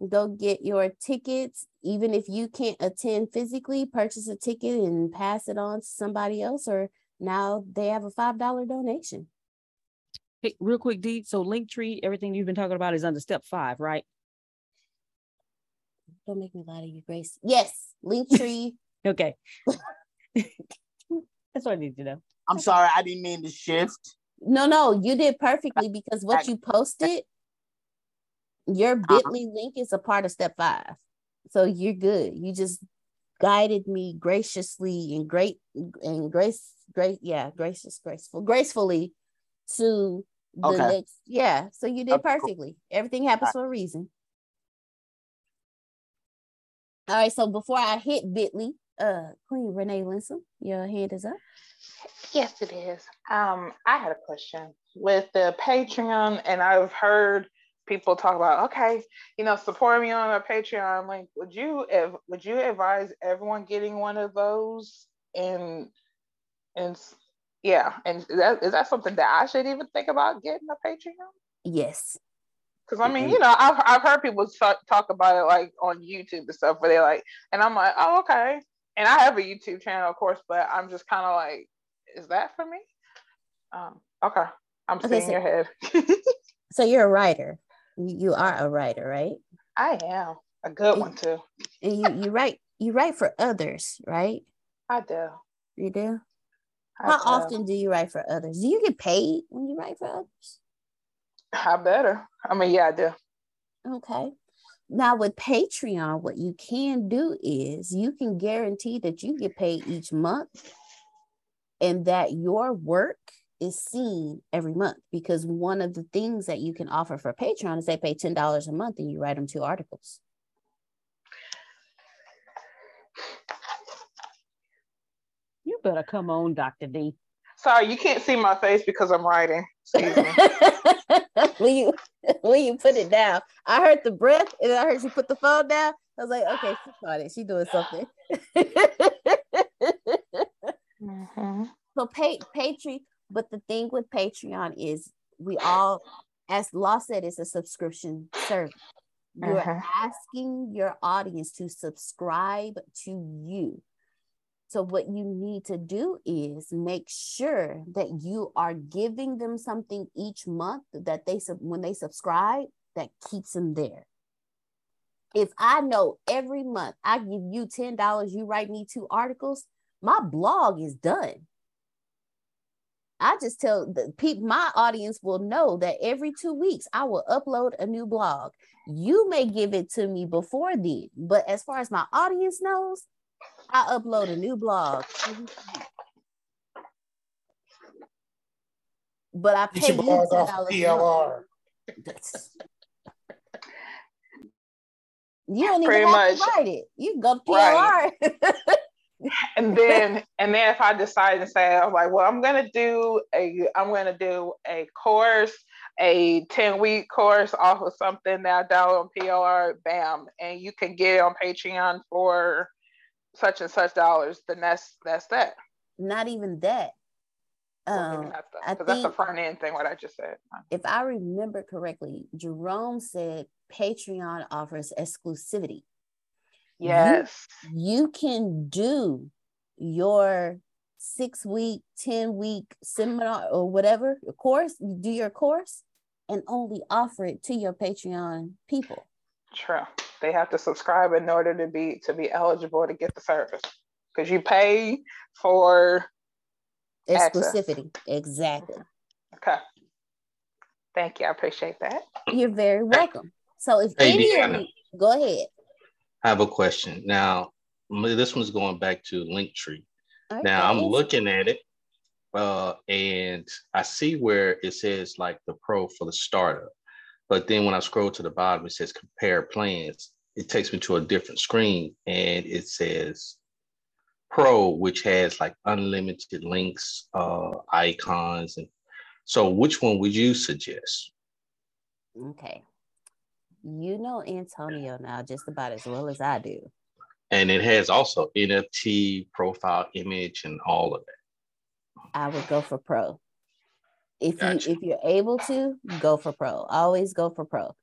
go get your tickets. Even if you can't attend physically, purchase a ticket and pass it on to somebody else, or now they have a five dollar donation. Hey, real quick, D. So Linktree, everything you've been talking about is under step five, right? Don't make me lie to you, Grace. Yes, Linktree. Okay. That's what I need to know. I'm sorry, I didn't mean to shift. No, no, you did perfectly because what you posted, your uh-huh. bit.ly link is a part of step five. So you're good. You just guided me graciously and great and grace, great, yeah, gracious, graceful, gracefully to the Okay. next. Yeah. So you did Okay, cool. perfectly. Everything happens for a reason. All right. So before I hit bit.ly, uh Queen Renee Linsom, your hand is up. Yes, it is. Um, I had a question with the Patreon, and I've heard people talk about, okay, you know, support me on a Patreon like Would you ev- would you advise everyone getting one of those? And and yeah, and is that is that something that I should even think about getting a Patreon? Yes. Because I mean, you know, I've I've heard people talk, talk about it like on YouTube and stuff, where they're like, and I'm like, oh, okay. And I have a YouTube channel, of course, but I'm just kind of like, is that for me? Um, okay, I'm Okay, seeing so- your head. So you're a writer. You are a writer, right? I am a good one too. And you you write you write for others, right? I do. You do. I How do. often do you write for others? Do you get paid when you write for others? I better. I mean, yeah, I do. Okay. Now with Patreon, what you can do is you can guarantee that you get paid each month and that your work is seen every month because one of the things that you can offer for Patreon is they pay $10 a month and you write them two articles. You better come on, Dr. D. Sorry, you can't see my face because I'm writing. Will you will you put it down? I heard the breath and I heard you put the phone down. I was like, okay, she got it. She doing something. Mhm. So pay Patreon, but the thing with Patreon is we all, as Law said, it's a subscription service. You're Mhm. asking your audience to subscribe to you. So what you need to do is make sure that you are giving them something each month that they when they subscribe that keeps them there. If I know every month I give you $10, you write me two articles, my blog is done. I just tell the people, my audience will know that every two weeks I will upload a new blog. You may give it to me before then, but as far as my audience knows, I upload a new blog. But I pay you blog off PLR. You don't even Pretty have much. to write it. You go to PLR. Right. and then and then if I decide to say I'm like, well, I'm gonna do a I'm gonna do a course, a 10 week course off of something that I download on PLR, bam, and you can get it on Patreon for such and such dollars, then that's that's that. Not even that. Um, I think that's a front end thing. What I just said. If I remember correctly, Jerome said Patreon offers exclusivity. Yes. You, you can do your six week, 10 week seminar or whatever course, do your course and only offer it to your Patreon people. True. They have to subscribe in order to be to be eligible to get the service. Because you pay for exclusivity. Access. Exactly. Okay. Thank you. I appreciate that. You're very welcome. So if hey, any Deanna, of you go ahead. I have a question. Now, this one's going back to Linktree. Okay. Now I'm looking at it, uh, and I see where it says like the pro for the startup. But then when I scroll to the bottom, it says compare plans. It takes me to a different screen and it says Pro, which has like unlimited links, uh, icons. And so which one would you suggest? Okay. You know Antonio now just about as well as I do. And it has also NFT profile image and all of that. I would go for Pro. If gotcha. you if you're able to, go for pro. Always go for pro.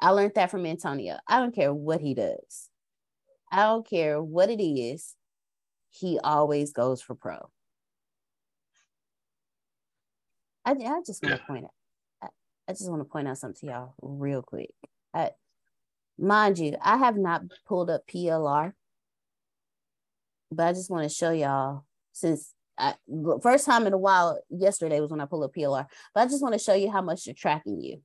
I learned that from Antonio. I don't care what he does. I don't care what it is. He always goes for pro. I, I just want to yeah. point out. I, I just want to point out something to y'all real quick. I, mind you, I have not pulled up PLR, but I just want to show y'all since I, first time in a while yesterday was when I pulled up PLR, but I just want to show you how much they're tracking you.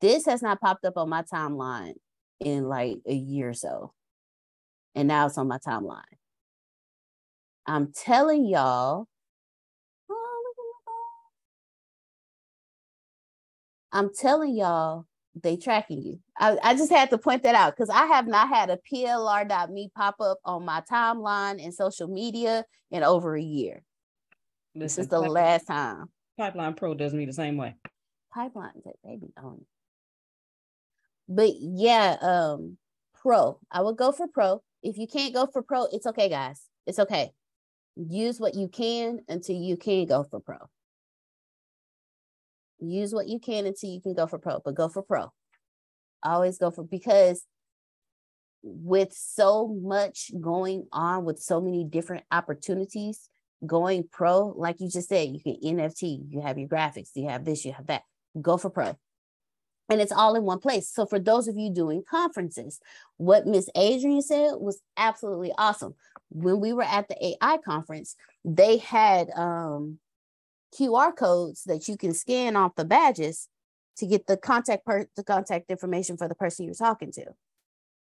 This has not popped up on my timeline in like a year or so. And now it's on my timeline. I'm telling y'all, I'm telling y'all they tracking you. I, I just had to point that out because I have not had a PLR.me pop up on my timeline and social media in over a year. Listen, this is the Pipeline, last time. Pipeline Pro does me the same way. Pipeline, they be on. But yeah, um, Pro. I would go for Pro. If you can't go for Pro, it's okay, guys. It's okay. Use what you can until you can go for Pro use what you can until you can go for pro, but go for pro. Always go for because with so much going on with so many different opportunities, going pro, like you just said, you can NFT, you have your graphics, you have this, you have that. Go for pro. And it's all in one place. So for those of you doing conferences, what Miss Adrian said was absolutely awesome. When we were at the AI conference, they had um QR codes that you can scan off the badges to get the contact per the contact information for the person you're talking to.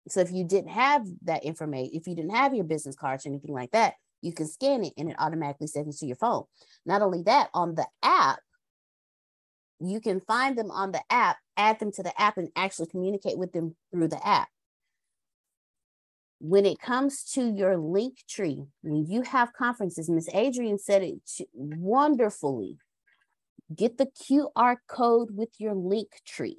So if you didn't have that information, if you didn't have your business cards or anything like that, you can scan it and it automatically sends it to your phone. Not only that, on the app, you can find them on the app, add them to the app, and actually communicate with them through the app when it comes to your link tree, when you have conferences, Miss Adrian said it wonderfully. Get the QR code with your link tree.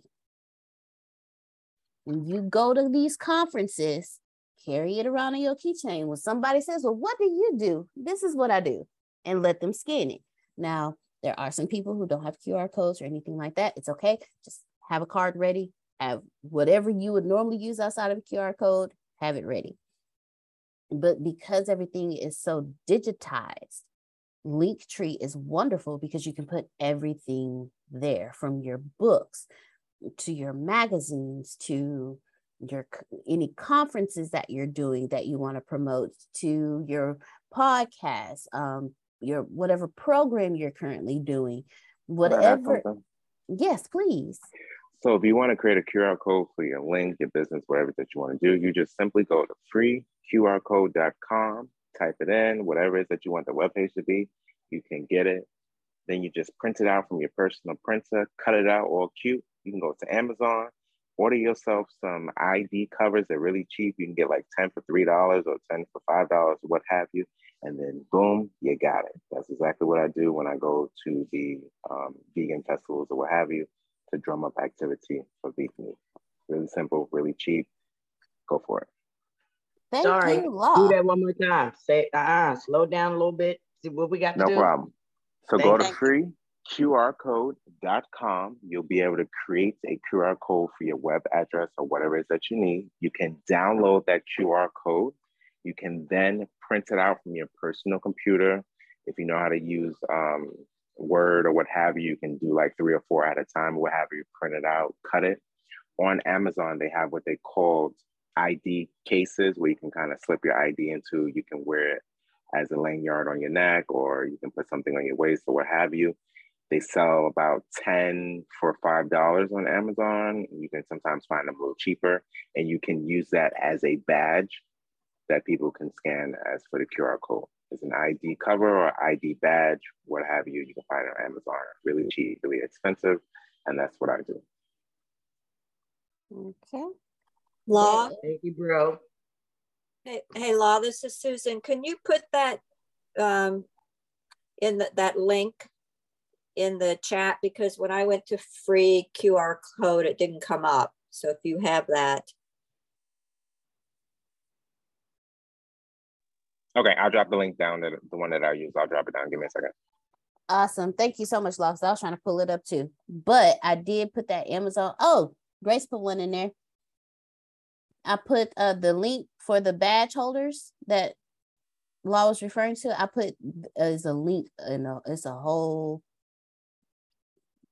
When you go to these conferences, carry it around in your keychain. When somebody says, Well, what do you do? This is what I do, and let them scan it. Now, there are some people who don't have QR codes or anything like that. It's okay. Just have a card ready, have whatever you would normally use outside of a QR code, have it ready. But because everything is so digitized, Linktree is wonderful because you can put everything there from your books to your magazines to your any conferences that you're doing that you want to promote to your podcast um your whatever program you're currently doing whatever yes please so if you want to create a qr code for your link your business whatever that you want to do you just simply go to freeqrcode.com type it in whatever it is that you want the webpage to be you can get it. Then you just print it out from your personal printer cut it out all cute. You can go to amazon order yourself some id covers they're really cheap. You can get like 10 for $3 or 10 for $5 what have you and then boom, you got it. That's exactly what I do when I go to the um, vegan festivals or what have you to drum up activity for vegan meat. Really simple, really cheap. Go for it. Thank Sorry, you, do that one more time. Say, uh-uh, slow down a little bit. See what we got no do. problem. So Thank go to you. free qrcode.com. You'll be able to create a QR code for your web address or whatever it is that you need. You can download that QR code. You can then print it out from your personal computer. If you know how to use um, Word or what have you, you can do like three or four at a time, what have you, print it out, cut it. On Amazon, they have what they call ID cases where you can kind of slip your ID into. You can wear it as a lanyard on your neck, or you can put something on your waist or what have you. They sell about 10 for $5 on Amazon. You can sometimes find them a little cheaper, and you can use that as a badge that people can scan as for the QR code. It's an ID cover or ID badge, what have you. You can find it on Amazon. Really cheap, really expensive, and that's what I do. Okay. Law. Thank you, bro. Hey, hey, Law, this is Susan. Can you put that um, in the, that link in the chat? Because when I went to free QR code, it didn't come up. So if you have that, Okay, I'll drop the link down, that, the one that I use. I'll drop it down. Give me a second. Awesome. Thank you so much, Locks. I was trying to pull it up too. But I did put that Amazon. Oh, Grace put one in there. I put uh, the link for the badge holders that Law was referring to. I put uh, a link, you know, it's a whole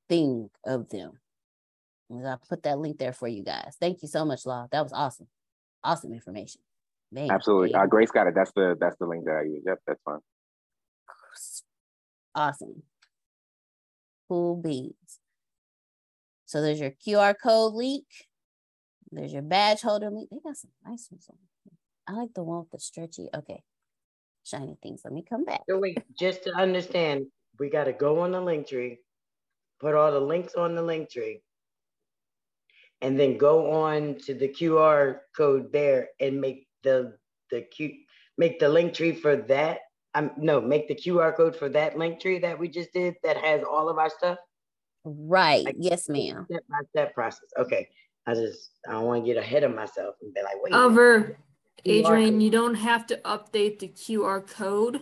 thing of them. And I put that link there for you guys. Thank you so much, Law. That was awesome. Awesome information. Man, Absolutely. man. Uh, Grace got it. That's the that's the link that I use. Yep, that's fine. Awesome. Cool beans. So there's your QR code link. There's your badge holder link. They got some nice ones on. I like the one with the stretchy. Okay. Shiny things. Let me come back. So wait, just to understand, we got to go on the link tree, put all the links on the link tree, and then go on to the QR code there and make the the Q make the link tree for that. Um, no, make the QR code for that link tree that we just did that has all of our stuff. Right. yes, ma'am. Step by step process. Okay. I just I don't want to get ahead of myself and be like, wait. a minute. However, QR Adrian, you don't have to update the QR code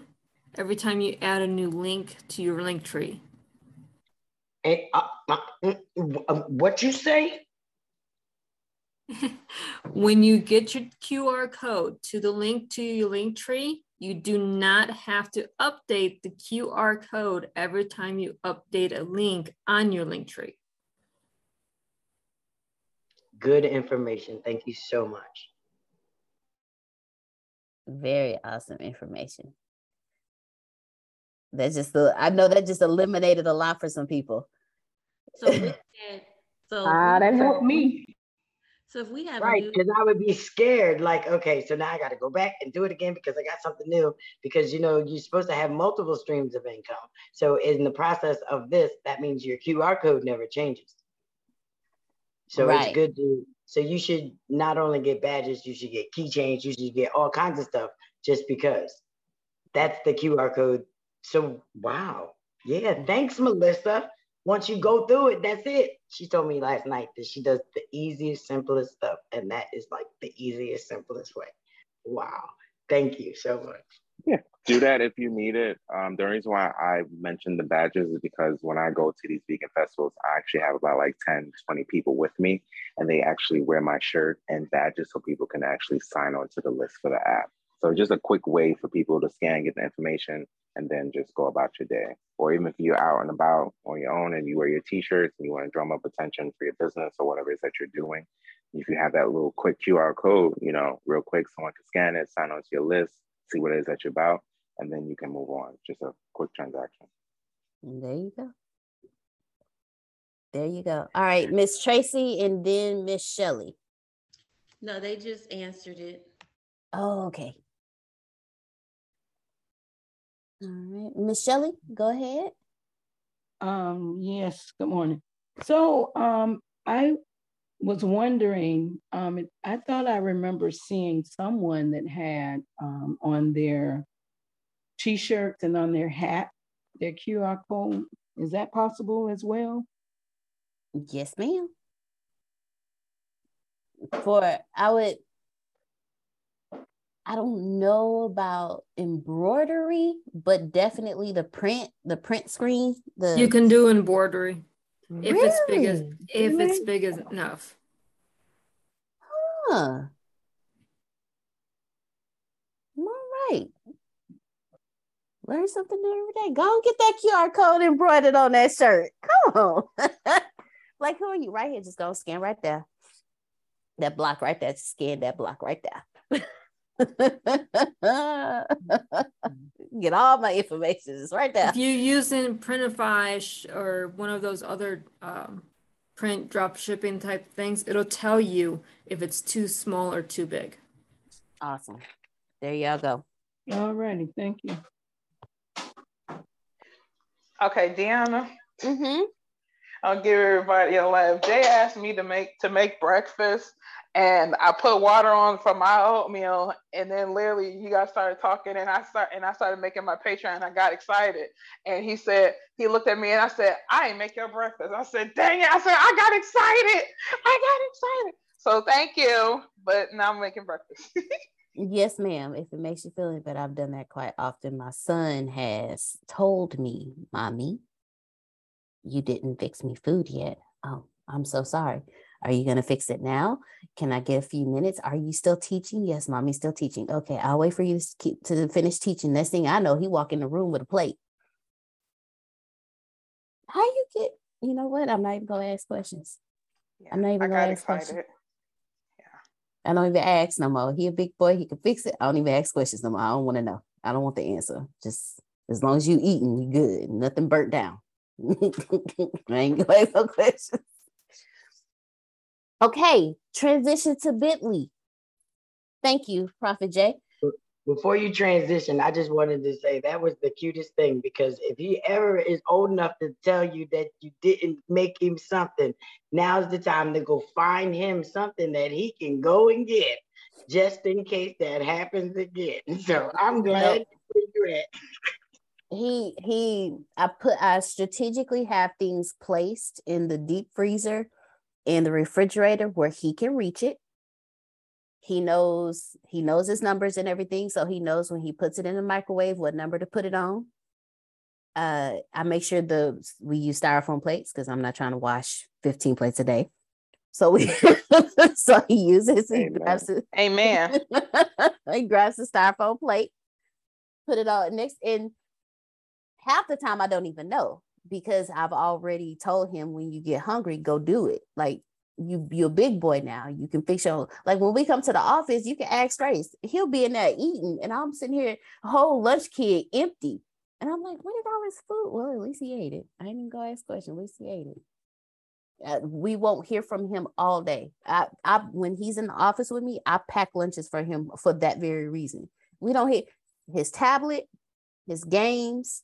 every time you add a new link to your link tree. And, uh, uh, mm, mm, uh, what you say? When you get your QR code to the link to your link tree, you do not have to update the QR code every time you update a link on your link tree. Good information. Thank you so much. Very awesome information. That's just the I know that just eliminated a lot for some people. So so Ah, that helped me. So if we have Right, because I would be scared. Like, okay, so now I got to go back and do it again because I got something new. Because you know you're supposed to have multiple streams of income. So in the process of this, that means your QR code never changes. So Right. it's good to. So you should not only get badges, you should get keychains, you should get all kinds of stuff just because. That's the QR code. So wow, yeah. Mm. Thanks, Melissa. Once you go through it, that's it. She told me last night that she does the easiest, simplest stuff, and that is like the easiest, simplest way. Wow. Thank you so much. Yeah, do that if you need it. Um, the reason why I mentioned the badges is because when I go to these vegan festivals, I actually have about like 10, 20 people with me, and they actually wear my shirt and badges so people can actually sign on to the list for the app. So just a quick way for people to scan, get the information, and then just go about your day. Or even if you're out and about on your own and you wear your t-shirts and you want to drum up attention for your business or whatever it is that you're doing, if you have that little quick QR code, you know, real quick, someone can scan it, sign onto your list, see what it is that you're about, and then you can move on. Just a quick transaction. There you go. There you go. All right, Miss Tracy and then Miss Shelley. No, they just answered it. Oh, okay. All right, Miss Shelley, go ahead. Um, yes, good morning. So um, I was wondering, um, I thought I remember seeing someone that had um, on their t-shirts and on their hat, their QR code. Is that possible as well? Yes, ma'am. For I would I don't know about embroidery, but definitely the print, the print screen. The you can do embroidery if it's big as if really? it's big as enough. Huh. All right. Learn something new every day. Go and get that QR code embroidered on that shirt. Come on. like who are you? Right here. Just go scan right there. That block right there. Scan that block right there. Get all my information. It's right there. If you using Printify or one of those other um, print drop shipping type things, it'll tell you if it's too small or too big. Awesome. There y'all go. All righty. Thank you. Okay, Deanna. Mm-hmm. I'll give everybody a laugh. Jay asked me to make to make breakfast and I put water on for my oatmeal, and then literally you guys started talking, and I start and I started making my Patreon, I got excited, and he said he looked at me, and I said I ain't make your breakfast. I said, dang it! I said I got excited, I got excited. So thank you, but now I'm making breakfast. yes, ma'am. If it makes you feel any better, I've done that quite often. My son has told me, "Mommy, you didn't fix me food yet." Oh, I'm so sorry. Are you going to fix it now? Can I get a few minutes? Are you still teaching? Yes, mommy's still teaching. Okay, I'll wait for you to keep to finish teaching. Next thing I know, he walk in the room with a plate. How you get? You know what? I'm not even gonna ask questions. Yeah, I'm not even gonna ask excited. questions. Yeah. I don't even ask no more. He a big boy. He can fix it. I don't even ask questions no more. I don't want to know. I don't want the answer. Just as long as you eating, you good. Nothing burnt down. I ain't gonna ask no questions. Okay, transition to Bitly. Thank you, Prophet Jay. Before you transition, I just wanted to say that was the cutest thing because if he ever is old enough to tell you that you didn't make him something, now's the time to go find him something that he can go and get just in case that happens again. So I'm glad you're at. He he I put I strategically have things placed in the deep freezer in the refrigerator where he can reach it. He knows he knows his numbers and everything, so he knows when he puts it in the microwave what number to put it on. Uh, I make sure the we use styrofoam plates because I'm not trying to wash 15 plates a day. So we so he uses he grabs it. Amen. he grabs the styrofoam plate, put it all next, and half the time I don't even know because I've already told him when you get hungry, go do it. Like you you're a big boy now. You can fix your like when we come to the office, you can ask Grace. He'll be in there eating, and I'm sitting here, whole lunch kit empty. And I'm like, where did all this food? Well, at least he ate it. I didn't go ask questions. At least he ate it. Uh, we won't hear from him all day. I, I, when he's in the office with me, I pack lunches for him for that very reason. We don't hear his tablet, his games,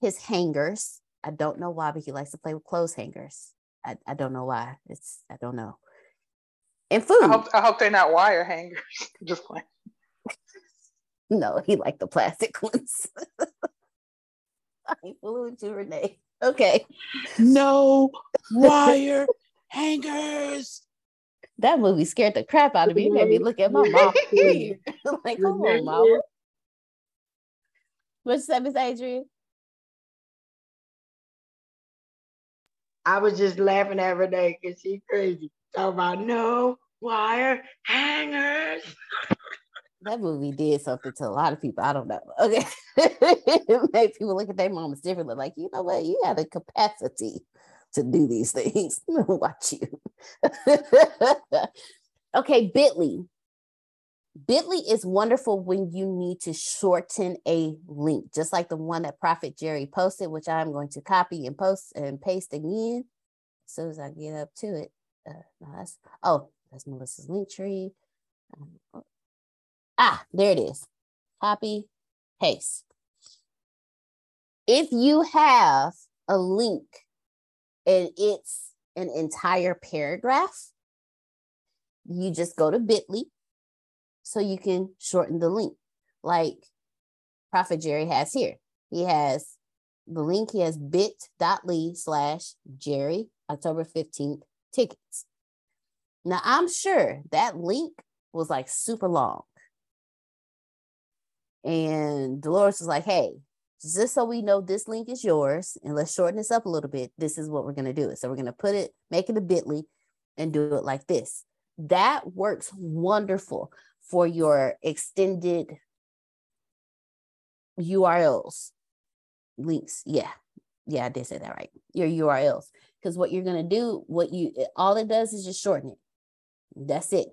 his hangers. I don't know why, but he likes to play with clothes hangers. I, I don't know why. It's I don't know. And food. I hope, I hope they're not wire hangers. Just playing. no, he liked the plastic ones. I'm fooling with you, Renee. Okay. No wire hangers. That movie scared the crap out of me. It made me look at my mom. like, come on, mama. What's up, Miss Adrian? I was just laughing at because she's crazy. Talking about no wire hangers. that movie did something to a lot of people. I don't know. Okay. it made people look at their moms differently. Like, you know what? You had a capacity to do these things. Watch you. okay, Bitly. Bitly is wonderful when you need to shorten a link, just like the one that Prophet Jerry posted, which I'm going to copy and post and paste again as soon as I get up to it. Uh, no, that's oh, that's Melissa's link tree. Um, ah, there it is. Copy, paste. If you have a link and it's an entire paragraph, you just go to Bitly so you can shorten the link, like Prophet Jerry has here. He has the link, he has bit.ly slash Jerry October 15th tickets. Now, I'm sure that link was like super long. And Dolores was like, hey, just so we know this link is yours, and let's shorten this up a little bit, this is what we're going to do. So we're going to put it, make it a bit.ly and do it like this. That works wonderful for your extended URLs, links. Yeah. Yeah, I did say that right. Your URLs. Because what you're going to do, what you, all it does is just shorten it. That's it.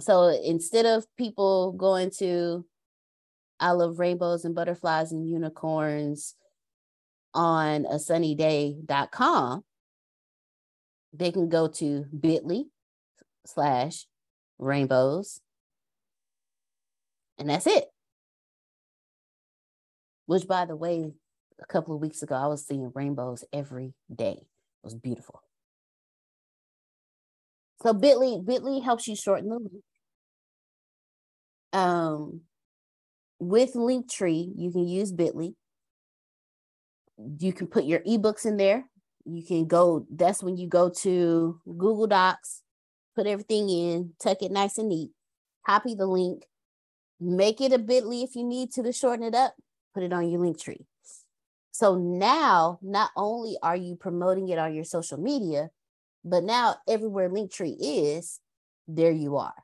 So instead of people going to I love rainbows and butterflies and unicorns on a sunny day.com, they can go to bit.ly slash rainbows. And that's it. Which, by the way, a couple of weeks ago, I was seeing rainbows every day. It was beautiful. So Bitly, Bitly helps you shorten the link. Um, with Linktree, you can use Bitly. You can put your ebooks in there. You can go, that's when you go to Google Docs, put everything in, tuck it nice and neat, copy the link, make it a Bitly if you need to to shorten it up, put it on your Linktree. So now, not only are you promoting it on your social media, but now everywhere Linktree is, there you are.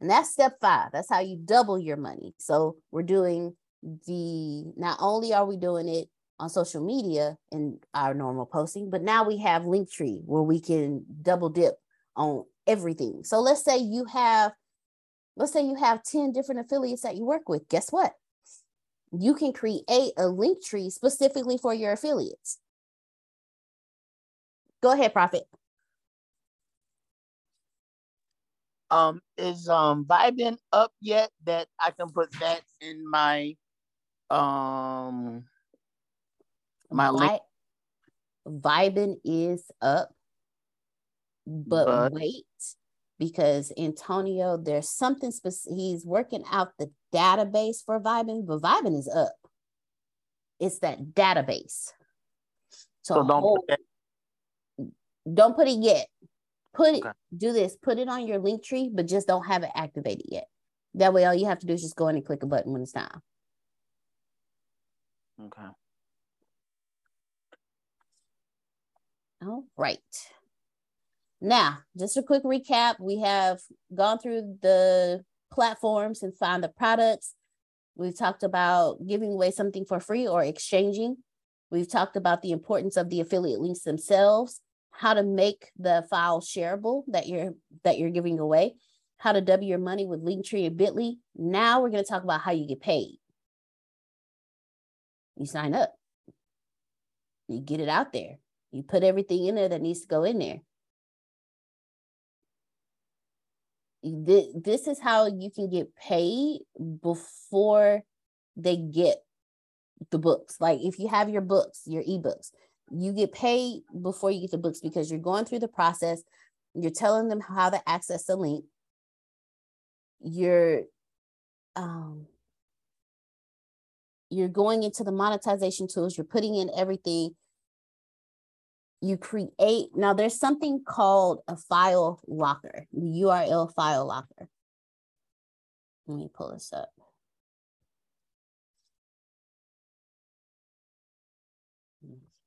And that's step five. That's how you double your money. So we're doing the, not only are we doing it on social media in our normal posting, but now we have Linktree where we can double dip on everything. So let's say you have, let's say you have 10 different affiliates that you work with. Guess what? You can create a Linktree specifically for your affiliates. Go ahead, Prophet. Um, is um Vibin up yet that I can put that in my um my Vi- link? Vibin is up, but, but, wait, because Antonio, there's something specific. He's working out the database for Vibin, but Vibin is up. It's that database. So, so don't put don't put it yet. Put it, okay. do this, put it on your link tree, but just don't have it activated yet. That way, all you have to do is just go in and click a button when it's time. Okay. All right. Now, just a quick recap. We have gone through the platforms and found the products. We've talked about giving away something for free or exchanging. We've talked about the importance of the affiliate links themselves how to make the file shareable that you're that you're giving away, how to double your money with Linktree and Bitly. Now we're going to talk about how you get paid. You sign up. You get it out there. You put everything in there that needs to go in there. This is how you can get paid before they get the books. Like if you have your books, your ebooks, you get paid before you get the books because you're going through the process you're telling them how to access the link you're um you're going into the monetization tools you're putting in everything you create now there's something called a file locker the url file locker let me pull this up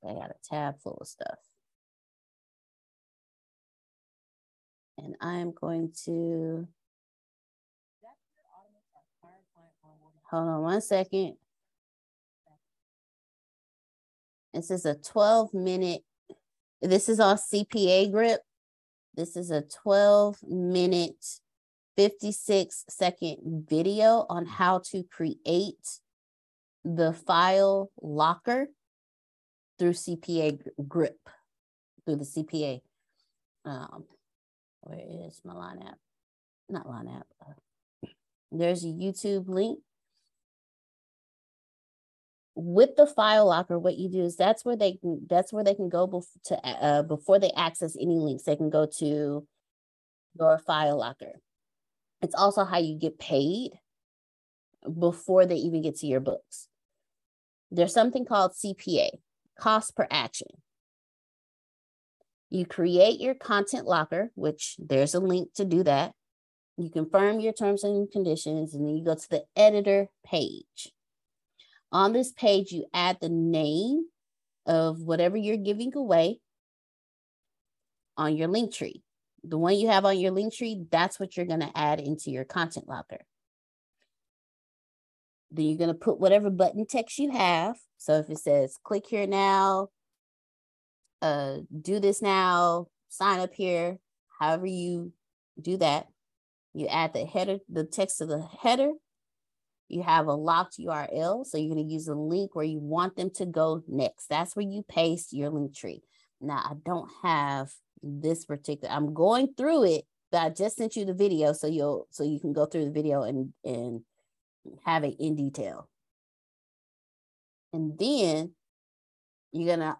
I got a tab full of stuff. And I am going to, hold on one second. This is a 12 minute, this is on CPA grip. This is a 12 minute, 56 second video on how to create the file locker through CPA grip, through the CPA. Um, where is my line app? Not line app. Uh, there's a YouTube link with the file locker what you do is that's where they can that's where they can go bef- to uh, before they access any links they can go to your file locker. It's also how you get paid before they even get to your books. There's something called cpa cost per action. You create your content locker which there's a link to do that. You confirm your terms and conditions and then you go to the editor page on this page, you add the name of whatever you're giving away on your link tree. The one you have on your link tree, that's what you're going to add into your content locker. Then you're going to put whatever button text you have. So if it says click here now, uh, do this now, sign up here, however you do that, you add the header, the text of the header, you have a locked URL. So you're going to use a link where you want them to go next. That's where you paste your link tree. Now, I don't have this particular, I'm going through it, but I just sent you the video so you'll so you can go through the video and and have it in detail. And then you're gonna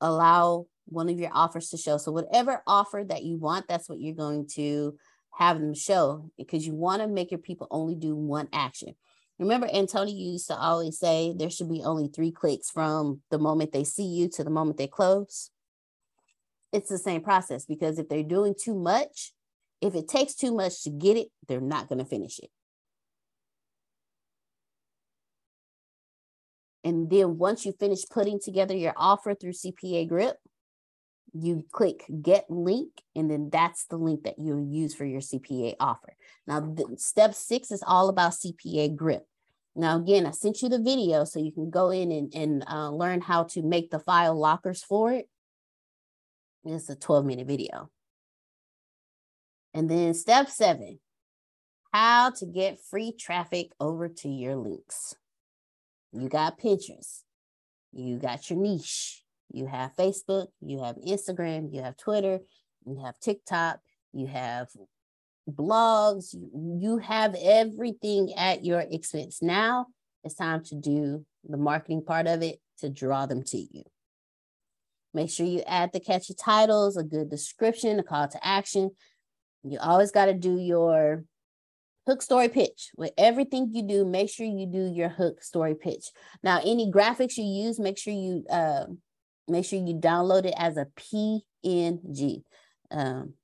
allow one of your offers to show. So whatever offer that you want, that's what you're going to have them show because you want to make your people only do one action. Remember, Antonio used to always say there should be only three clicks from the moment they see you to the moment they close. It's the same process because if they're doing too much, if it takes too much to get it, they're not going to finish it. And then once you finish putting together your offer through CPA Grip, you click get link and then that's the link that you'll use for your CPA offer. Now step six is all about CPA grip. Now again, I sent you the video so you can go in and, and uh, learn how to make the file lockers for it. It's a 12 minute video. And then step seven, how to get free traffic over to your links. You got Pinterest, you got your niche, you have Facebook, you have Instagram, you have Twitter, you have TikTok, you have blogs, you, you have everything at your expense. Now it's time to do the marketing part of it to draw them to you. Make sure you add the catchy titles, a good description, a call to action. You always got to do your hook story pitch with everything you do make sure you do your hook story pitch now any graphics you use make sure you uh, make sure you download it as a PNG. Um,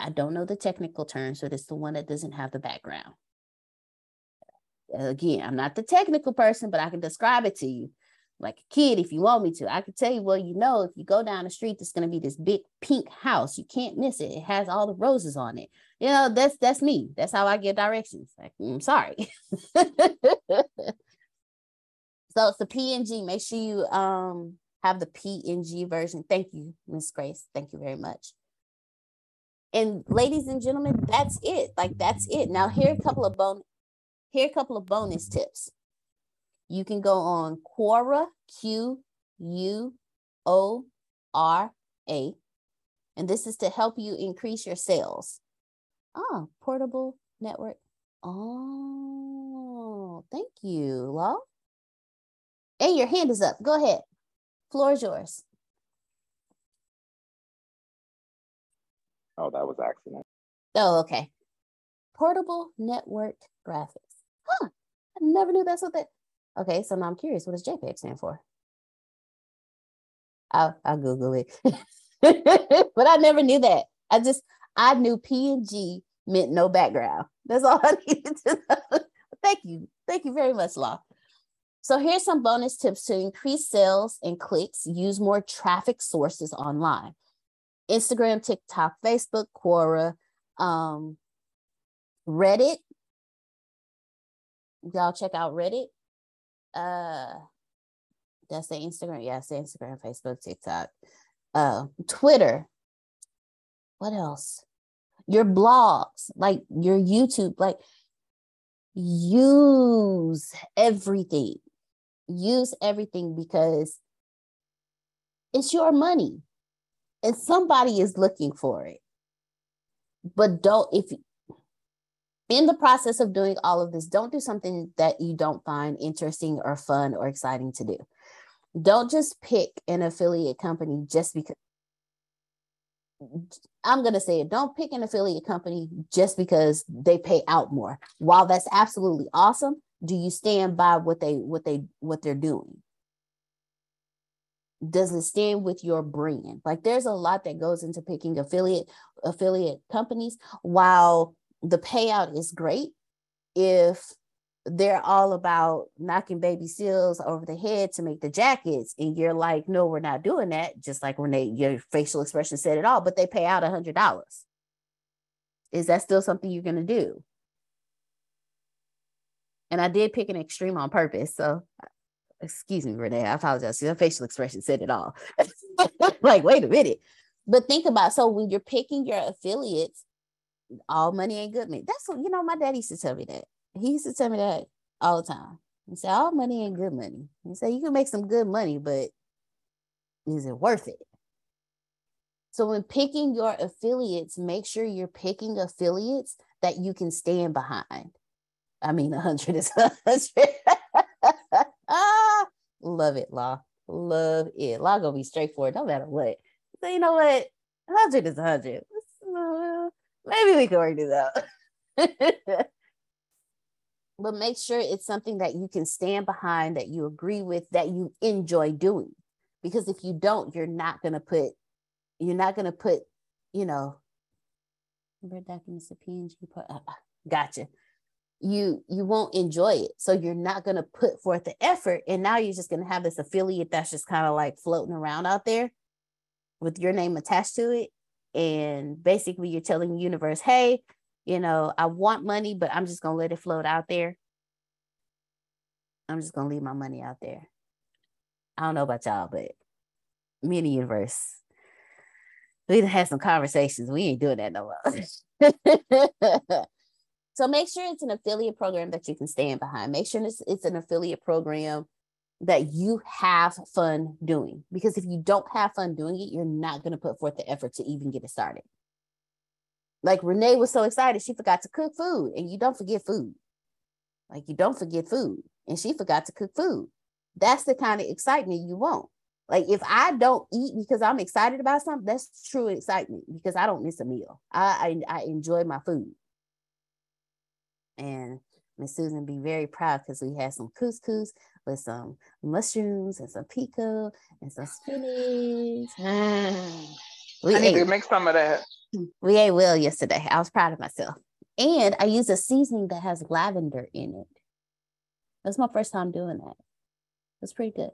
I don't know the technical term, so it's the one that doesn't have the background. Again, I'm not the technical person, but I can describe it to you like a kid if you want me to. I can tell you, well, you know, if you go down the street, there's going to be this big pink house. You can't miss it. It has all the roses on it. You know, that's that's me. That's how I get directions. Like, I'm sorry. so it's the PNG. Make sure you um have the PNG version. Thank you, Miss Grace. Thank you very much. And ladies and gentlemen, that's it. Like that's it. Now here a couple of bon here a couple of bonus tips. You can go on Quora, Q U O R A, and this is to help you increase your sales. Oh, portable network. Oh, thank you, love. And your hand is up. Go ahead. Floor is yours. Oh, that was accident. Oh, okay. Portable network graphics. Huh. I never knew that's what that. Okay, so now I'm curious. What does JPEG stand for? I'll, I'll Google it. but I never knew that. I just I knew PNG meant no background. That's all I needed to know. Thank you. Thank you very much, Law. So here's some bonus tips to increase sales and clicks, use more traffic sources online. Instagram, TikTok, Facebook, Quora, um, Reddit. Y'all check out Reddit. Uh, that's the Instagram. Yeah, it's the Instagram, Facebook, TikTok, uh, Twitter. What else? Your blogs, like your YouTube, like use everything. Use everything because it's your money and somebody is looking for it. But don't, if in the process of doing all of this, don't do something that you don't find interesting or fun or exciting to do. Don't just pick an affiliate company just because. I'm going to say it. Don't pick an affiliate company just because they pay out more. While that's absolutely awesome, do you stand by what they what they what they're doing? Does it stand with your brand? Like there's a lot that goes into picking affiliate affiliate companies. While the payout is great, if they're all about knocking baby seals over the head to make the jackets and you're like no we're not doing that just like when they your facial expression said it all but they pay out a hundred dollars is that still something you're going to do and i did pick an extreme on purpose so excuse me renee i apologize your facial expression said it all like wait a minute but think about so when you're picking your affiliates all money ain't good money that's what you know my dad used to tell me that he used to tell me that all the time. He said, all money ain't good money. He said, you can make some good money, but is it worth it? So when picking your affiliates, make sure you're picking affiliates that you can stand behind. I mean, 100 is 100. ah, love it, Law. Love it. Law gonna be straightforward, no matter what. So you know what? 100 is 100. Uh, maybe we can work this out. but make sure it's something that you can stand behind, that you agree with, that you enjoy doing. Because if you don't, you're not to put, you're not to put, you know, Word documents, a PNG. Gotcha. You you won't enjoy it, so you're not going to put forth the effort, and now you're just going to have this affiliate that's just kind of like floating around out there with your name attached to it, and basically you're telling the universe, "Hey, you know, I want money, but I'm just gonna let it float out there. I'm just gonna leave my money out there. I don't know about y'all, but me and the universe, we had some conversations. We ain't doing that no more. so make sure it's an affiliate program that you can stand behind. Make sure it's, it's an affiliate program that you have fun doing. Because if you don't have fun doing it, you're not going to put forth the effort to even get it started. Like Renee was so excited, she forgot to cook food, and you don't forget food. Like you don't forget food, and she forgot to cook food. That's the kind of excitement you want. Like if I don't eat because I'm excited about something, that's true excitement because I don't miss a meal. I I, I enjoy my food. And Miss Susan be very proud because we had some couscous with some mushrooms and some pico and some spinach. we I need ate. to make some of that. We ate well yesterday. I was proud of myself. And I used a seasoning that has lavender in it. That's my first time doing that. It's pretty good.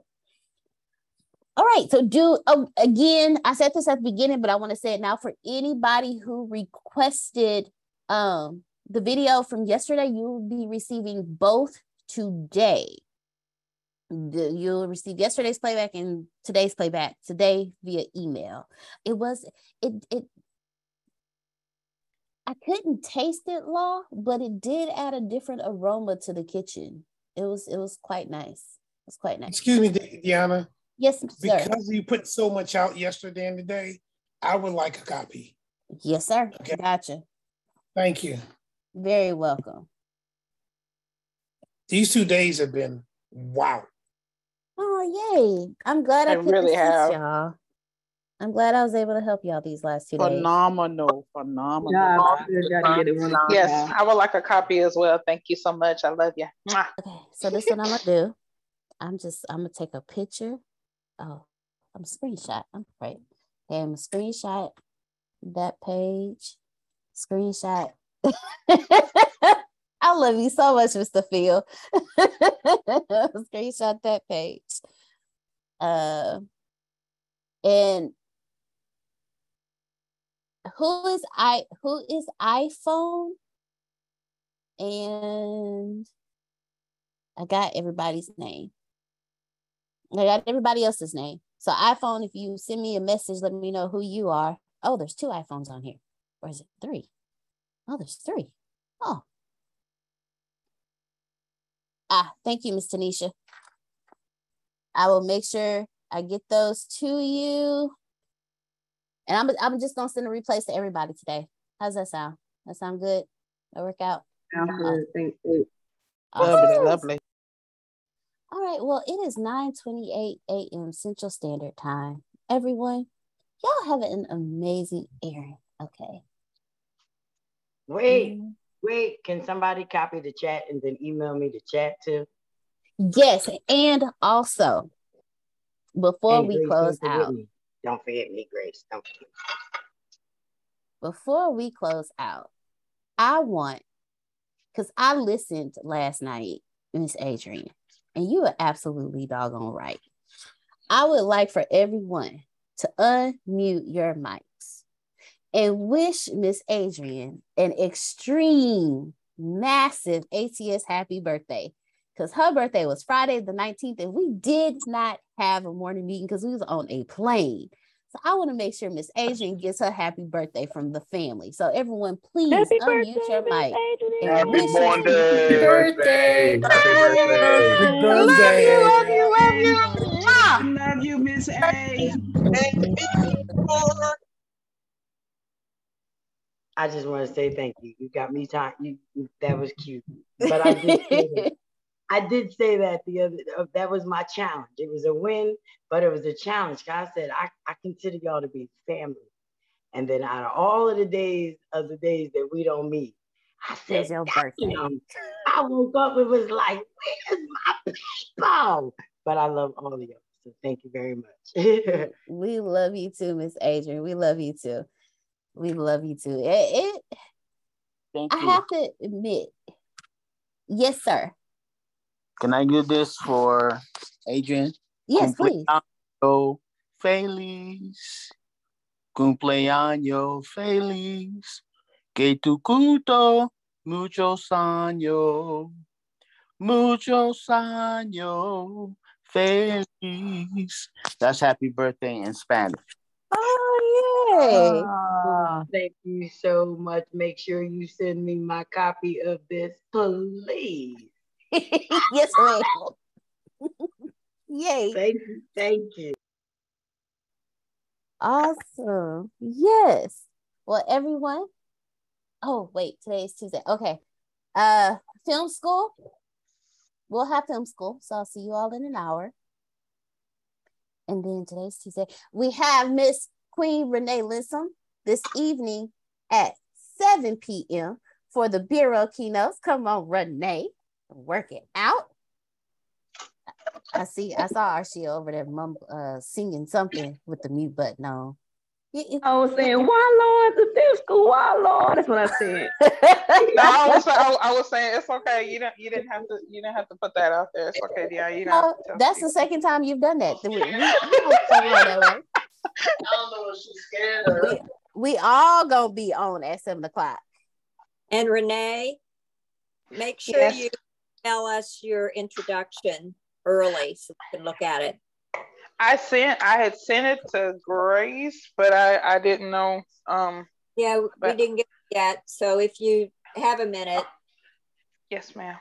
All right. So do oh, again, I said this at the beginning, but I want to say it now for anybody who requested um the video from yesterday, you will be receiving both today. You'll receive yesterday's playback and today's playback today via email. It was it it I couldn't taste it, Law, but it did add a different aroma to the kitchen. It was it was quite nice. It was quite nice. Excuse me, Deanna. Yes, sir. Because you put so much out yesterday and today, I would like a copy. Yes, sir. Okay. Gotcha. Thank you. Very welcome. These two days have been wow. Oh, yay. I'm glad I, I really have. y'all. I'm glad I was able to help y'all these last two phenomenal, days. Phenomenal, phenomenal. Yes, I would like a copy as well. Thank you so much. I love you. Okay, so this is what I'm gonna do. I'm just I'm gonna take a picture. Oh, I'm a screenshot. I'm right. Okay, I'm a screenshot that page. Screenshot. I love you so much, Mr. Phil. screenshot that page. Uh, and who is I who is iPhone? And I got everybody's name. I got everybody else's name. So iPhone, if you send me a message, let me know who you are. Oh, there's two iPhones on here. Or is it three? Oh, there's three. Oh. Ah, thank you, Miss Tanisha. I will make sure I get those to you. And I'm, I'm just gonna send a replays to everybody today. How's that sound? That sound good? That work out? Sound good. Thank you. Lovely, lovely. All right. Well, it is 9 28 a.m. Central Standard Time. Everyone, y'all have an amazing Aaron. Okay. Wait, mm-hmm. wait. Can somebody copy the chat and then email me the chat too? Yes. And also, before and we Grace, close don't out, me. don't forget me, Grace. Don't forget. Before we close out, I want, because I listened last night, Miss Adrian, and you are absolutely doggone right. I would like for everyone to unmute your mics and wish Miss Adrian an extreme, massive ATS happy birthday. Because her birthday was Friday the 19th, and we did not have a morning meeting because we was on a plane. So I want to make sure Miss Adrian gets her happy birthday from the family. So everyone, please happy unmute birthday, your mic. Happy birthday. birthday. Happy birthday. Happy birthday. Love you, love you, love you. Love you, Miss A. I just want to say thank you. You got me time. You, that was cute. But I did say that. I did say that the other. Uh, that was my challenge. It was a win, but it was a challenge. God said, I, I consider y'all to be family. And then out of all of the days of the days that we don't meet, I said, birthday. I woke up and was like, where's my people? But I love all of you. So thank you very much. we love you too, Miss Adrian. We love you too. We love you too. It, it Thank I have to admit, yes, sir. Can I do this for Adrian? Yes, please. Feliz. Cumpleaños feliz. Que tu culto muchos años. Muchos años feliz. That's happy birthday in Spanish. Oh, yay. Uh, thank you so much. Make sure you send me my copy of this, please. yes, ma'am. Yay. Thank you. Thank you. Awesome. Yes. Well, everyone. Oh, wait, today's Tuesday. Okay. Uh film school. We'll have film school. So I'll see you all in an hour. And then today's Tuesday. We have Miss Queen Renee Linsom this evening at 7 p.m. for the Bureau keynotes. Come on, Renee, work it out. I see, I saw Arshia over there mum, uh, singing something with the mute button on. I was saying, why Lord the film school? Why Lord? That's what I said. no, I was, I, I, was saying it's okay. You didn't you didn't have to you didn't have to put that out there. It's okay, yeah. You know, no, that's the second time you've done that. We, we, we don't know if she's scared we, we all gonna be on at seven o'clock. And Renee, make sure yes. you tell us your introduction early so we can look at it. I sent I had sent it to Grace, but I I didn't know. Um, yeah, but, we didn't get it yet. So if you have a minute, yes, ma'am.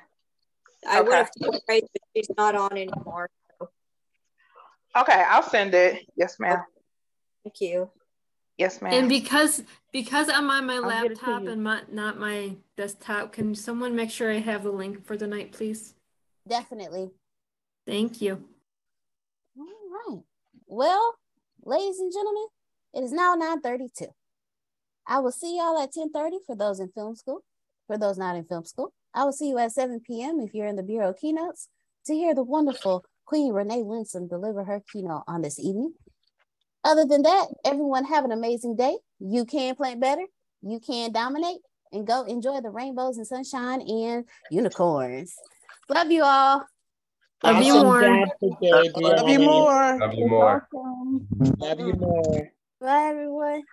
I okay. would have told Grace, but she's not on anymore. So. Okay, I'll send it. Yes, ma'am. Thank you. Yes, ma'am. And because because I'm on my I'll laptop and my, not my desktop, can someone make sure I have the link for the night, please? Definitely. Thank you. Well, ladies and gentlemen, it is now 9:32. I will see y'all at 10:30 for those in film school. For those not in film school, I will see you at 7 p.m. if you're in the Bureau keynotes to hear the wonderful Queen Renee Linson deliver her keynote on this evening. Other than that, everyone have an amazing day. You can play better. You can dominate and go enjoy the rainbows and sunshine and unicorns. Love you all. Love you more. Love you more. Love you more. Love you more. Bye, everyone.